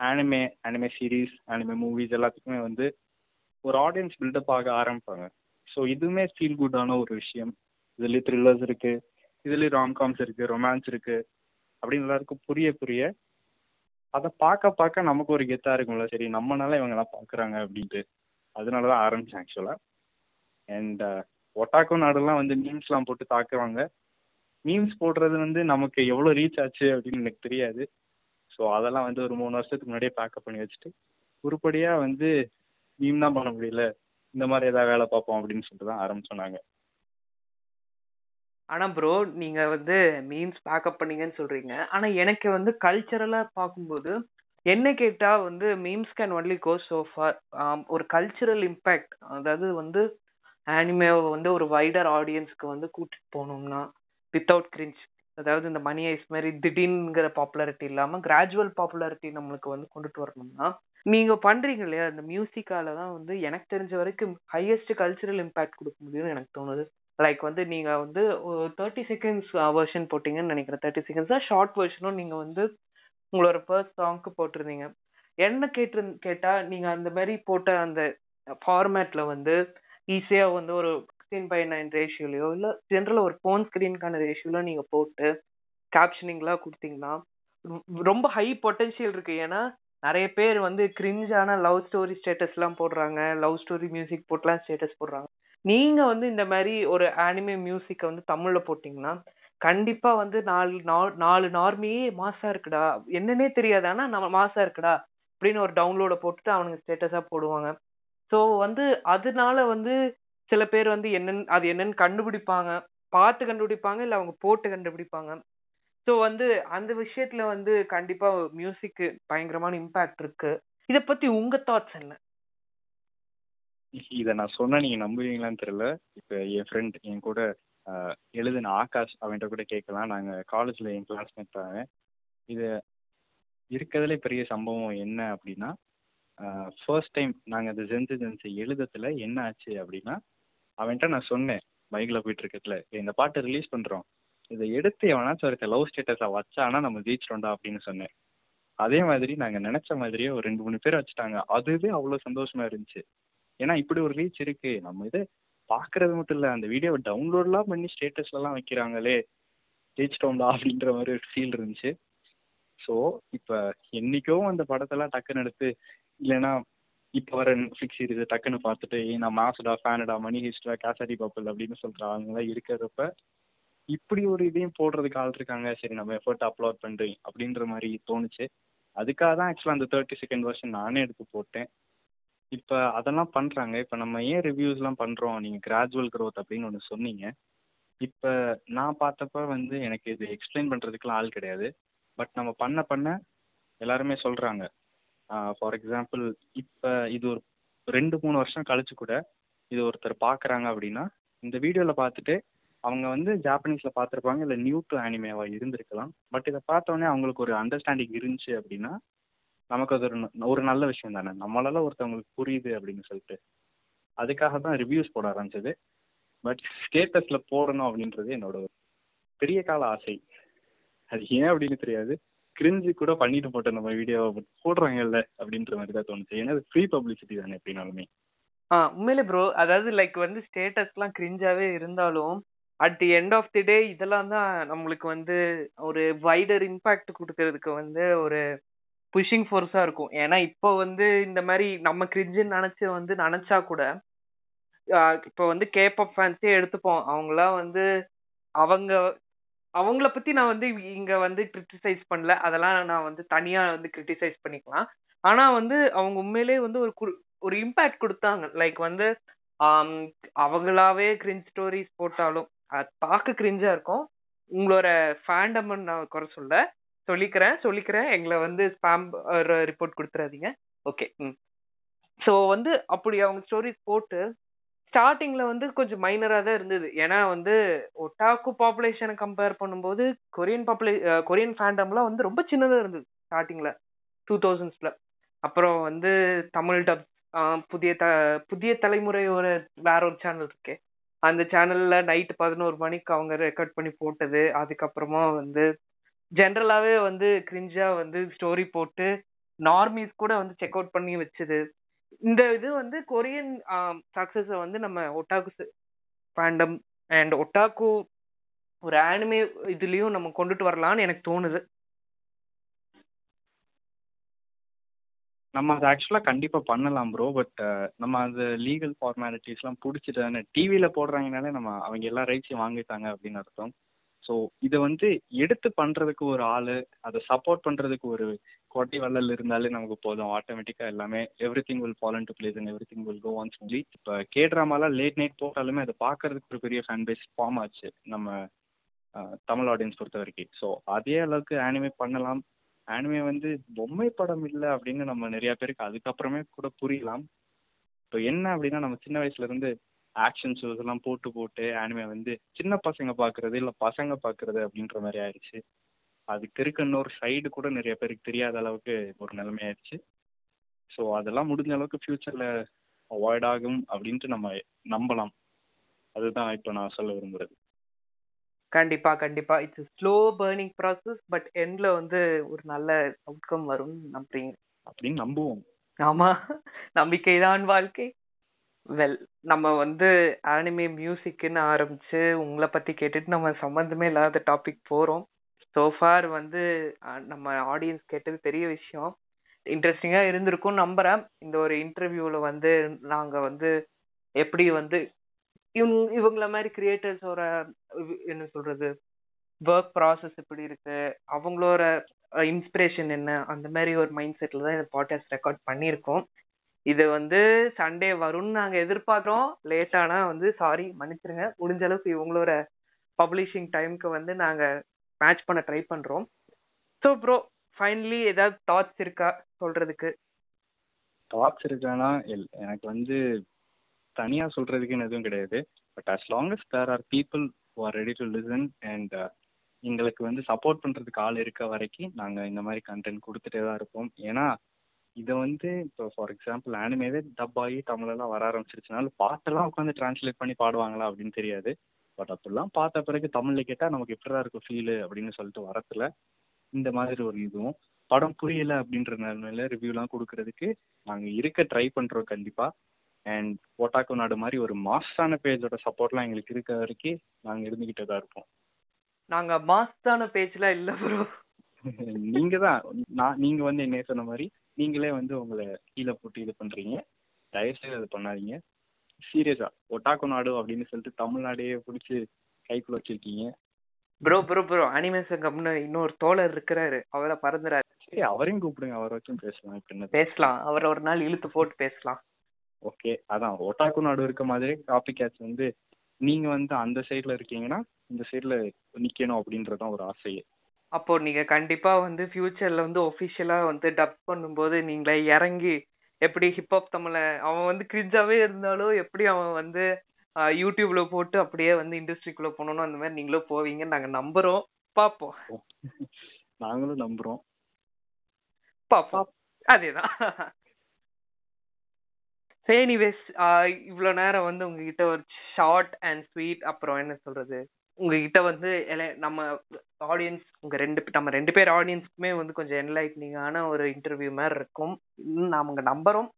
anime anime series anime movies எல்லாத்துக்குமே வந்து ஒரு ஆடியன்ஸ் பில்டப் ஆக ஆரம்பிப்பாங்க. ஸோ இதுவுமே ஃபீல் குட்டான ஒரு விஷயம். இதுலேயும் த்ரில்லர்ஸ் இருக்கு இதுலேயும் ராம்காம்ஸ் இருக்கு ரொமான்ஸ் இருக்கு அப்படின்னு எல்லாருக்கும் புரிய புரிய அதை பார்க்க பார்க்க நமக்கு ஒரு கெத்தா இருக்கும்ல. சரி நம்மனால இவங்கெல்லாம் பார்க்குறாங்க அப்படின்ட்டு. அதனால தான் ஆரம்பிச்சேன் ஆக்சுவலாக அண்ட் uh, ஒட்டாக்கோ நாடுலாம் வந்து மீம்ஸ்லாம் போட்டு தாக்குவாங்க. மீம்ஸ் போடுறது வந்து நமக்கு எவ்வளோ ரீச் ஆச்சு அப்படின்னு எனக்கு தெரியாது. ஸோ அதெல்லாம் வந்து ஒரு மூணு வருஷத்துக்கு முன்னாடியே பேக்கப் பண்ணி வச்சுட்டு உருப்படியாக வந்து மீம் தான் பண்ண முடியல. இந்த மாதிரி ஏதாவது வேலை பார்ப்போம் அப்படின்னு சொல்லிட்டு தான் ஆரம்பிச்சோம் நாங்கள் ஆனா ப்ரோ நீங்க வந்து மீம்ஸ் பேக்கப் பண்ணீங்கன்னு சொல்றீங்க. ஆனா எனக்கு வந்து கல்ச்சரலா பார்க்கும்போது என்ன கேட்டா வந்து memes can only go so far ஒரு கல்ச்சுரல் இம்பேக்ட் அதாவது வந்து ஆனிமேவை வந்து ஒரு வைடர் ஆடியன்ஸ்க்கு வந்து கூட்டிட்டு போகணும்னா வித்தவுட் கிரிஞ்ச் அதாவது இந்த மணி ஐஸ் மாதிரி திடீர்னுங்கிற பாப்புலாரிட்டி இல்லாம கிராஜுவல் பாப்புலாரிட்டி நம்மளுக்கு வந்து கொண்டுட்டு வரணும்னா நீங்க பண்றீங்க இல்லையா? இந்த மியூசிக்கால தான் வந்து எனக்கு தெரிஞ்ச வரைக்கும் ஹையஸ்ட் கல்ச்சுரல் இம்பாக்ட் கொடுக்க முடியும்னு எனக்கு தோணுது. லைக் வந்து நீங்க வந்து தேர்ட்டி செகண்ட்ஸ் வெர்ஷன் போட்டீங்கன்னு நினைக்கிறேன். தேர்ட்டி செகண்ட்ஸ் தான் ஷார்ட் வெர்ஷனும் நீங்க வந்து உங்களோட ஃபர்ஸ்ட் சாங்க்கு போட்டிருந்தீங்க. என்ன கேட்டு கேட்டா நீங்க அந்த மாதிரி போட்ட அந்த ஃபார்மேட்ல வந்து ஈஸியா வந்து ஒரு சிக்ஸ்டீன் பை நைன் ரேஷியோலையோ இல்லை ஜென்ரலாக ஒரு ஃபோன் ஸ்க்ரீனுக்கான ரேஷியோல நீங்கள் போட்டு கேப்ஷனிங்லாம் கொடுத்தீங்கன்னா ரொம்ப ஹை பொட்டன்ஷியல் இருக்கு. ஏன்னா நிறைய பேர் வந்து கிரிஞ்சான லவ் ஸ்டோரி ஸ்டேட்டஸ்லாம் போடுறாங்க லவ் ஸ்டோரி மியூசிக் போட்டுலாம் ஸ்டேட்டஸ் போடுறாங்க. நீங்க வந்து இந்த மாதிரி ஒரு ஆனிமே மியூசிக்கை வந்து தமிழ்ல போட்டிங்கன்னா கண்டிப்பாக வந்து நாலு நாலு நார்மையே மாசாக இருக்குடா. என்னன்னே தெரியாது. ஆனால் நம்ம மாசாக இருக்குடா அப்படின்னு ஒரு டவுன்லோட போட்டுட்டு அவனுங்க ஸ்டேட்டஸாக போடுவாங்க. ஸோ வந்து அதனால வந்து சில பேர் வந்து என்னன்னு அது என்னன்னு கண்டுபிடிப்பாங்க. பார்த்து கண்டுபிடிப்பாங்க இல்ல அவங்க போட்டு கண்டுபிடிப்பாங்க. ஸோ வந்து அந்த விஷயத்துல வந்து கண்டிப்பா மியூசிக்கு பயங்கரமான இம்பாக்ட் இருக்கு. இத பத்தி உங்க தாட்ஸ் என்ன? இதை நான் சொன்னா நீங்க நம்புவீங்களான்னு தெரியல. இப்போ என் ஃப்ரெண்ட் என் கூட எழுதின ஆகாஷ் அவன்கிட்ட கூட கேட்கலாம். நாங்க காலேஜ்ல என் கிளாஸ்மேட் தாங்க இது இருக்கிறதுலே பெரிய சம்பவம் என்ன அப்படின்னா ஃபர்ஸ்ட் டைம் நாங்க அந்த ஜென்சி ஜென்சி எழுதத்துல என்ன ஆச்சு அப்படின்னா அவன்கிட்ட நான் சொன்னேன் பைக்ல போயிட்டு இருக்கத்துல இந்த பாட்டு ரிலீஸ் பண்றோம். இதை எடுத்து எவனாச்சும் ஒருத்த லவ் ஸ்டேட்டஸா வச்சானா நம்ம ஜெயிச்சிட்டோம்டா அப்படின்னு சொன்னேன். அதே மாதிரி நாங்க நினைச்ச மாதிரியே ஒரு ரெண்டு மூணு பேர் வச்சுட்டாங்க. அதுவே அவ்வளவு சந்தோஷமா இருந்துச்சு. ஏன்னா இப்படி ஒரு ரீச் இருக்கு. நம்ம இதை பாக்குறது மட்டும் இல்ல அந்த வீடியோவை டவுன்லோட்லாம் பண்ணி ஸ்டேட்டஸ்ல எல்லாம் வைக்கிறாங்களே ஜெயிச்சிட்டோம்டா அப்படின்ற மாதிரி ஒரு ஃபீல் இருந்துச்சு. ஸோ இப்போ என்னைக்கோ அந்த படத்தெல்லாம் டக்குன்னு எடுத்து இல்லைன்னா இப்போ வர நெட்ஃப்ளிக்ஸ் சீரிஸ் டக்குன்னு பார்த்துட்டு ஏய் நான் மாசுடா ஃபேனடா மணி ஹிஸ்டரா கேசரி பாப்பல் அப்படின்னு சொல்கிற ஆளுங்களாம் இருக்கிறப்ப இப்படி ஒரு இதையும் போடுறதுக்கு ஆள் இருக்காங்க. சரி நம்ம எஃபர்ட் அப்லோட் பண்ணுறேன் அப்படின்ற மாதிரி தோணுச்சு. அதுக்காக தான் ஆக்சுவலாக அந்த தேர்ட்டி செகண்ட் வருஷன் நானே எடுத்து போட்டேன். இப்போ அதெல்லாம் பண்ணுறாங்க இப்போ நம்ம ஏன் ரிவ்யூஸ்லாம் பண்ணுறோம் நீங்கள் கிராஜுவல் க்ரோத் அப்படின்னு ஒன்று சொன்னீங்க. இப்போ நான் பார்த்தப்ப வந்து எனக்கு இது எக்ஸ்பிளைன் பண்ணுறதுக்குலாம் ஆள் கிடையாது. பட் நம்ம பண்ண பண்ண எல்லாருமே சொல்கிறாங்க ஃபார் எக்ஸாம்பிள் இப்போ இது ஒரு ரெண்டு மூணு வருஷம் கழிச்சு கூட இது ஒருத்தர் பார்க்குறாங்க அப்படின்னா இந்த வீடியோவில் பார்த்துட்டு அவங்க வந்து ஜாப்பனீஸில் பார்த்துருப்பாங்க இல்லை நியூ டு ஆனிமேவாக இருந்திருக்கலாம். பட் இதை பார்த்தோன்னே அவங்களுக்கு ஒரு அண்டர்ஸ்டாண்டிங் இருந்துச்சு அப்படின்னா நமக்கு அது ஒரு ந- ஒரு நல்ல விஷயம் தானே. நம்மளால ஒருத்தவங்களுக்கு புரியுது அப்படின்னு சொல்லிட்டு. அதுக்காக தான் ரிவ்யூஸ் போட ஆரம்பிச்சது. பட் ஸ்டேட்டஸில் போடணும் அப்படின்றது என்னோட ஒரு பெரிய கால ஆசை. அது ஏன் அப்படின்னு தெரியாது. கிரிஞ்சு கூட பண்ணிட்டு போட்டோம் நம்ம வீடியோவை பட் போடுறாங்கல்ல அப்படின்ற மாதிரி தான் தோணுச்சு. ஏன்னா அது ஃப்ரீ பப்ளிசிட்டி தானே எப்படினாலுமே. ஆ உண்மையிலே ப்ரோ அதாவது லைக் வந்து ஸ்டேட்டஸ்லாம் கிரிஞ்சாவே இருந்தாலும் at the end of the day இதெல்லாம் தான் நம்மளுக்கு வந்து ஒரு வைடர் இம்பாக்ட் கொடுக்கறதுக்கு வந்து ஒரு புஷிங் ஃபோர்ஸாக இருக்கும். ஏன்னா இப்போ வந்து இந்த மாதிரி நம்ம கிரிஞ்சுன்னு நினச்சி வந்து நினச்சா கூட இப்போ வந்து கேப்அப் ஃபேன்ஸே எடுத்துப்போம். அவங்களாம் வந்து அவங்க அவங்கள பத்தி நான் வந்து இங்க வந்து கிரிட்டிசைஸ் பண்ணல. அதெல்லாம் நான் வந்து தனியா வந்து கிரிட்டிசைஸ் பண்ணிக்கலாம். ஆனா வந்து அவங்க உண்மையிலேயே வந்து ஒரு ஒரு இம்பாக்ட் கொடுத்தாங்க. லைக் வந்து அவங்களாவே கிரிஞ்ச் ஸ்டோரிஸ் போட்டாலும் அது பார்க்க கிரிஞ்சா இருக்கும். உங்களோட ஃபேண்டம் நான் குறை சொல்ல. சொல்லிக்கிறேன் சொல்லிக்கிறேன். எங்களை வந்து ஸ்பேம் ரிப்போர்ட் கொடுத்துறாதீங்க. ஓகே ம். ஸோ வந்து அப்படி அவங்க ஸ்டோரிஸ் போட்டு ஸ்டார்டிங்ல வந்து கொஞ்சம் மைனரா தான் இருந்தது. ஏன்னா வந்து ஒட்டாக்கு பாப்புலேஷனை கம்பேர் பண்ணும்போது கொரியன் பாப்புலே கொரியன் ஃபேண்டம்லாம் வந்து ரொம்ப சின்னதா இருந்தது ஸ்டார்டிங்ல டூ தௌசண்ட்ஸ்ல அப்புறம் வந்து தமிழ் டப் புதிய த புதிய தலைமுறை ஒரு வேற ஒரு சேனல் இருக்கே. அந்த சேனல்ல நைட் பதினோரு மணிக்கு அவங்க ரெக்கார்ட் பண்ணி போட்டது. அதுக்கப்புறமா வந்து ஜென்ரலாவே வந்து கிரிஞ்சா வந்து ஸ்டோரி போட்டு நார்மீஸ் கூட வந்து செக் அவுட் பண்ணி வச்சது. இந்த இது வந்து கொரியன் சக்சஸ வந்து நம்ம ஒட்டாக்கு ஃபேண்டம் அண்ட் ஒட்டாக்கு ஒரு ஆனிமே இதுலயும் நம்ம கொண்டுட்டு வரலாம்னு எனக்கு தோணுது. நம்ம அதை ஆக்சுவலாக கண்டிப்பாக பண்ணலாம் ப்ரோ பட் நம்ம அந்த லீகல் ஃபார்மாலிட்டிஸ்லாம் பிடிச்சிட்டு டிவியில் போடுறாங்கனாலே நம்ம அவங்க எல்லா ரைட்ஸையும் வாங்கிட்டாங்க அப்படின்னு அர்த்தம். ஸோ இதை வந்து எடுத்து பண்ணுறதுக்கு ஒரு ஆள் அதை சப்போர்ட் பண்ணுறதுக்கு ஒரு கொட்டி வள்ளல் இருந்தாலே நமக்கு போதும். ஆட்டோமேட்டிக்காக எல்லாமே everything will follow to place and everything will go on சொல்லி இப்போ கே ட்ராமாலாம் லேட் நைட் போட்டாலுமே அதை பார்க்கறதுக்கு ஒரு பெரிய ஃபேன் பேஸ் ஃபார்ம் ஆச்சு நம்ம தமிழ் ஆடியன்ஸ் பொறுத்த வரைக்கும். ஸோ அதே அளவுக்கு ஆனிமே பண்ணலாம். ஆனிமே வந்து பொம்மை படம் இல்லை அப்படின்னு நம்ம நிறைய பேருக்கு அதுக்கப்புறமே கூட புரியலாம். இப்போ என்ன அப்படின்னா நம்ம சின்ன வயசுல இருந்து ஆக்ஷன் ஷோஸ் எல்லாம் போட்டு போட்டு ஆனிமே வந்து சின்ன பசங்க பார்க்குறது இல்லை பசங்க பார்க்குறது அப்படின்ற மாதிரி ஆயிடுச்சு. அதுக்கு இருக்க இன்னொரு சைடு கூட நிறைய பேருக்கு தெரியாத அளவுக்கு ஒரு நிலைமை ஆயிடுச்சு ஸோ அதெல்லாம் முடிஞ்ச அளவுக்கு ஃப்யூச்சரில் அவாய்ட் ஆகும் அப்படின்ட்டு நம்ம நம்பலாம். அதுதான் இப்போ நான் சொல்ல விரும்புறது. கண்டிப்பா கண்டிப்பா. It's slow burning process but எண்ட்ல வந்து ஒரு நல்ல அவுட்கம் வரும் நம்புறீங்க. அப்படின்னு நம்புவோம். ஆமா. நம்பிக்கைதான் வாழ்க்கை. வெல் நம்ம வந்து ஆனிமே மியூசிக்னு ஆரம்பிச்சு உங்களை பத்தி கேட்டுட்டு நம்ம சம்மந்தமே இல்லாத டாபிக் போறோம். ஸோ ஃபார் வந்து நம்ம ஆடியன்ஸ் கேட்டது பெரிய விஷயம். இன்ட்ரெஸ்டிங்காக இருந்திருக்கும் நம்புகிறேன் இந்த ஒரு இன்டர்வியூவில் வந்து நாங்கள் வந்து எப்படி வந்து இவங்க இவங்கள மாதிரி கிரியேட்டர்ஸோட என்ன சொல்கிறது ஒர்க் ப்ராசஸ் எப்படி இருக்கு அவங்களோட இன்ஸ்பிரேஷன் என்ன அந்த மாதிரி ஒரு மைண்ட் செட்டில் தான் இந்த பாட்காஸ்ட் ரெக்கார்ட் பண்ணியிருக்கோம். இது வந்து சண்டே வரும்னு நாங்கள் எதிர்பார்க்குறோம். லேட் வந்து சாரி மன்னிச்சிருங்க. முடிஞ்ச அளவுக்கு இவங்களோட பப்ளிஷிங் டைம்க்கு வந்து நாங்கள் மேட்ச் பண்ண ட்ரை பண்றோம். ஸோ ப்ரோ ஃபைனலி ஏதாவது தாட்ஸ் இருக்கா சொல்றதுக்கு? தாட்ஸ் இருக்கானா? எனக்கு வந்து தனியா சொல்றதுக்குன்னு எதுவும் கிடையாது. But as long as there are people are ready to listen and எங்களுக்கு வந்து சப்போர்ட் பண்றதுக்கு ஆள் இருக்க வரைக்கும் நாங்க இந்த மாதிரி கண்டென்ட் கொடுத்துட்டே தான் இருப்போம். ஏன்னா இதை வந்து இப்போ ஃபார் எக்ஸாம்பிள் ஆனிமேவே டப் ஆகி தமிழெல்லாம் வர ஆரம்பிச்சிருச்சுனாலும் பாட்டெல்லாம் உட்காந்து டிரான்ஸ்லேட் பண்ணி பாடுவாங்களா அப்படின்னு தெரியாது. பட் அப்படிலாம் பார்த்த பிறகு தமிழில் கேட்டால் நமக்கு எப்படிதான் இருக்கும் ஃபீலு அப்படின்னு சொல்லிட்டு வரத்துல இந்த மாதிரி ஒரு இதுவும். படம் புரியல அப்படின்ற நிலைமையில ரிவ்யூலாம் கொடுக்கறதுக்கு நாங்கள் இருக்க ட்ரை பண்ணுறோம் கண்டிப்பாக அண்ட் ஓட்டாக்கோ நாடு மாதிரி ஒரு மாஸ்டான பேஜோட சப்போர்ட்லாம் எங்களுக்கு இருக்க வரைக்கும் நாங்கள் இருந்துக்கிட்டே தான் இருப்போம். நாங்க மாஸ்டான பேஜ்லாம் இல்ல ப்ரோ (laughs) நீங்க தான் நான் நீங்க வந்து என்ன சொன்ன மாதிரி நீங்களே வந்து உங்களை கீழே போட்டு இது பண்றீங்க. தயவுசெய்து அது பண்ணாதீங்க. சீரியஸா ஒட்டாக்கோ நாடு அப்படின்னு சொல்லிட்டு தமிழ்நாடையே பிடிச்சி கைக்குள்ள வச்சிருக்கீங்க. ப்ரோ ப்ரோ ப்ரோ அனிமேஷன் கம்னு இன்னொரு தோழர் இருக்கிறாரு. அவரை பறந்துறாரு சரி அவரையும் கூப்பிடுங்க. அவரை வச்சும் பேசலாம். இப்ப பேசலாம். அவரை ஒரு நாள் இழுத்து போட்டு பேசலாம். ஓகே அதான். ஒட்டாக்கு நாடு இருக்க மாதிரி காப்பி கேட்ச் வந்து நீங்க வந்து அந்த சைடுல இருக்கீங்கன்னா இந்த சைடுல நிக்கணும் அப்படின்றதான் ஒரு ஆசையே. அப்போ நீங்க கண்டிப்பா வந்து ஃபியூச்சர்ல வந்து ஒபிஷியலா வந்து டப் பண்ணும்போது நீங்களே இறங்கி எப்படி ஹிப்ஹாப் தமிழ அவன் வந்து கிரிஞ்சாவே இருந்தாலும் எப்படி அவன் வந்து யூடியூப்ல போட்டு அப்படியே வந்து இண்டஸ்ட்ரிக்குள்ள போகணும் அந்த மாதிரி நீங்களும் போவீங்கன்னு நாங்க நம்புறோம். பாப்போம் நாங்களும் நம்புறோம். பாப்போம் அதேதான். எனிவேஸ் இவ்வளவு நேரம் வந்து உங்ககிட்ட ஒரு ஷார்ட் அண்ட் ஸ்வீட் அப்புறம் என்ன சொல்றது? உங்ககிட்ட வந்து நம்ம ஆடியன்ஸ் உங்க ரெண்டு நம்ம ரெண்டு பேர் ஆடியன்ஸ்க்குமே வந்து கொஞ்சம் என்லைட்னிங்கான ஒரு இன்டர்வியூ மாதிரி இருக்கும். நாம நம்புறோம்.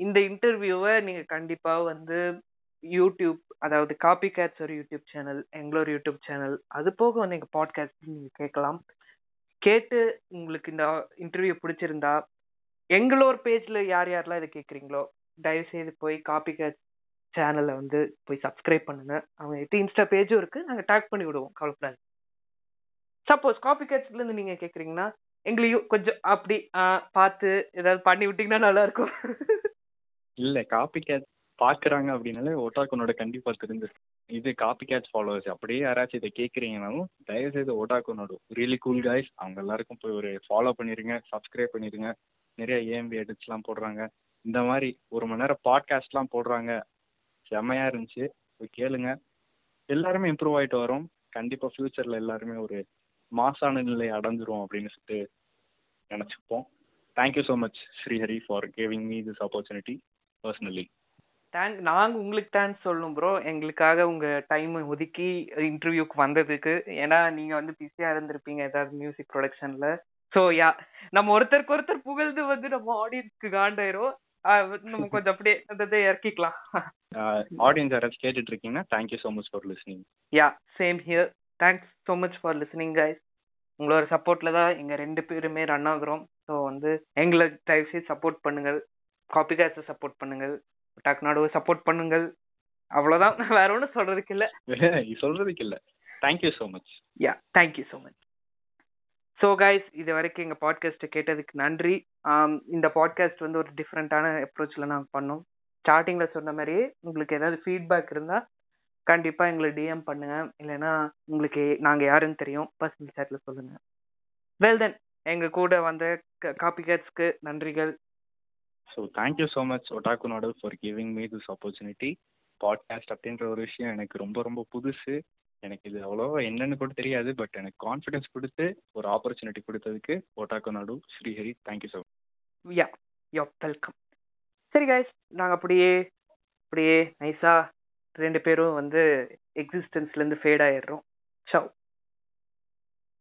இந்த இன்டர்வியூவை நீங்க கண்டிப்பா வந்து யூடியூப் அதாவது காப்பி கேட்ஸ் ஒரு யூடியூப் சேனல் எங்களோட யூடியூப் சேனல் அது போக வந்து எங்கள் பாட்காஸ்ட் நீங்க கேட்கலாம். கேட்டு உங்களுக்கு இந்த இன்டர்வியூ பிடிச்சிருந்தா எங்களோட பேஜ்ல யார் யாரெல்லாம் இதை கேட்குறீங்களோ தயவு செய்து போய் காப்பி கேட்ஸ் சேனலை வந்து போய் சப்ஸ்கிரைப் பண்ணுங்க. அவங்க எட்டு இன்ஸ்டா பேஜும் இருக்கு. நாங்கள் டேக் பண்ணி விடுவோம். கவலைப்படாது சப்போஸ் காப்பி கேட்ஸ்ல இருந்து நீங்க கேக்குறீங்கன்னா எங்களையும் கொஞ்சம் அப்படி பார்த்து ஏதாவது பண்ணி விட்டீங்கன்னா நல்லா இருக்கும். இல்ல காப்பி கேட் பாக்குறாங்க அப்படின்னாலே ஒட்டாக்குனோட கண்டிப்பா தெரிஞ்சு இது காப்பி கேட்ச் ஃபாலோவர்ஸ் அப்படியே யாராச்சும் இதை கேட்குறீங்கனாலும் தயவு செய்து ஒட்டாக்குனோட ரியலி கூல் காய்ஸ் அவங்க எல்லாருக்கும் போய் ஒரு ஃபாலோ பண்ணிருங்க சப்ஸ்கிரைப் பண்ணிருங்க. நிறைய ஏஎம்பி எடிட்ஸ்லாம் போடுறாங்க. இந்த மாதிரி ஒரு மணி நேரம் பாட்காஸ்ட்லாம் போடுறாங்க. செம்மையா இருந்துச்சு. போய் கேளுங்க. எல்லாருமே இம்ப்ரூவ் ஆயிட்டு வரோம். கண்டிப்பா ஃபியூச்சர்ல எல்லாருமே ஒரு மாசான நிலை அடைஞ்சிரும் அப்படின்னு சொல்லிட்டு நினச்சிப்போம். Thank you so much Srihari for giving me this opportunity personally thank நாங்கள் உங்களுக்கு தேங்க்ஸ் சொல்லணும் ப்ரோ எங்களுக்காக உங்கள் டைம் ஒதுக்கி இன்டர்வியூக்கு வந்ததுக்கு. ஏன்னா நீங்கள் வந்து பிஸியாக இருந்திருப்பீங்க ஏதாவது மியூசிக் ப்ரொடக்ஷனில் ஸோ யா நம்ம ஒருத்தருக்கு ஒருத்தர் புகழ்ந்து வந்து நம்ம ஆடியன்ஸ்க்கு காண்டாயிரும் நம்ம (laughs) கொஞ்சம் அப்படியே அந்த இறக்கிக்கலாம். ஆடியன்ஸ் யாராச்சும் கேட்டுட்டு இருக்கீங்கன்னா thank you so much for listening yeah same here thanks so much for listening guys உங்களோட சப்போர்ட்ல தான் எங்க ரெண்டு பேருமே ரன் ஆகுறோம். ஸோ வந்து எங்களை தயவுசெய்து சப்போர்ட் பண்ணுங்கள். காப்பி கேஸை சப்போர்ட் பண்ணுங்கள். டக்னாடுவை சப்போர்ட் பண்ணுங்கள். அவ்வளோதான் வேற ஒன்றும் சொல்றதுக்கு இல்லை. (laughs) சொல்றதுக்கு இல்லை. Thank you so much yeah thank you so much so guys இது வரைக்கும் எங்கள் பாட்காஸ்ட்டை கேட்டதுக்கு நன்றி. இந்த பாட்காஸ்ட் வந்து ஒரு டிஃப்ரெண்ட்டான அப்ரோச்சில் நாங்கள் பண்ணோம். ஸ்டார்டிங்கில் சொன்ன மாதிரியே உங்களுக்கு ஏதாவது ஃபீட்பேக் இருந்தால் கண்டிப்பாக எங்களை டிஎம் பண்ணுங்கள் இல்லைன்னா உங்களுக்கு நாங்கள் யாருன்னு தெரியும். பர்சனல் சேட்டில் சொல்லுங்கள் வெல் தென் எங்கள் கூட வந்த காப்பி கேட்ஸ்க்கு நன்றிகள். So thank you so much ஒட்டாக்கு நாடல் for giving me this opportunity podcast அப்படின்ற ஒரு விஷயம் எனக்கு ரொம்ப ரொம்ப புதுசு. எனக்கு இது அவ்வளோவா என்னன்னு கூட தெரியாது பட் எனக்கு கான்ஃபிடன்ஸ் கொடுத்து ஒரு ஆப்பர்ச்சுனிட்டி கொடுத்ததுக்கு ஓட்டாக்கோ நாடு Srihari thank you so yeah yo welcome சரி கைஸ் நாங்கள் அப்படியே அப்படியே நைஸாக ரெண்டு பேரும் வந்து எக்ஸிஸ்டன்ஸ்லேருந்து ஃபேட் ஆயிடுறோம். சவ்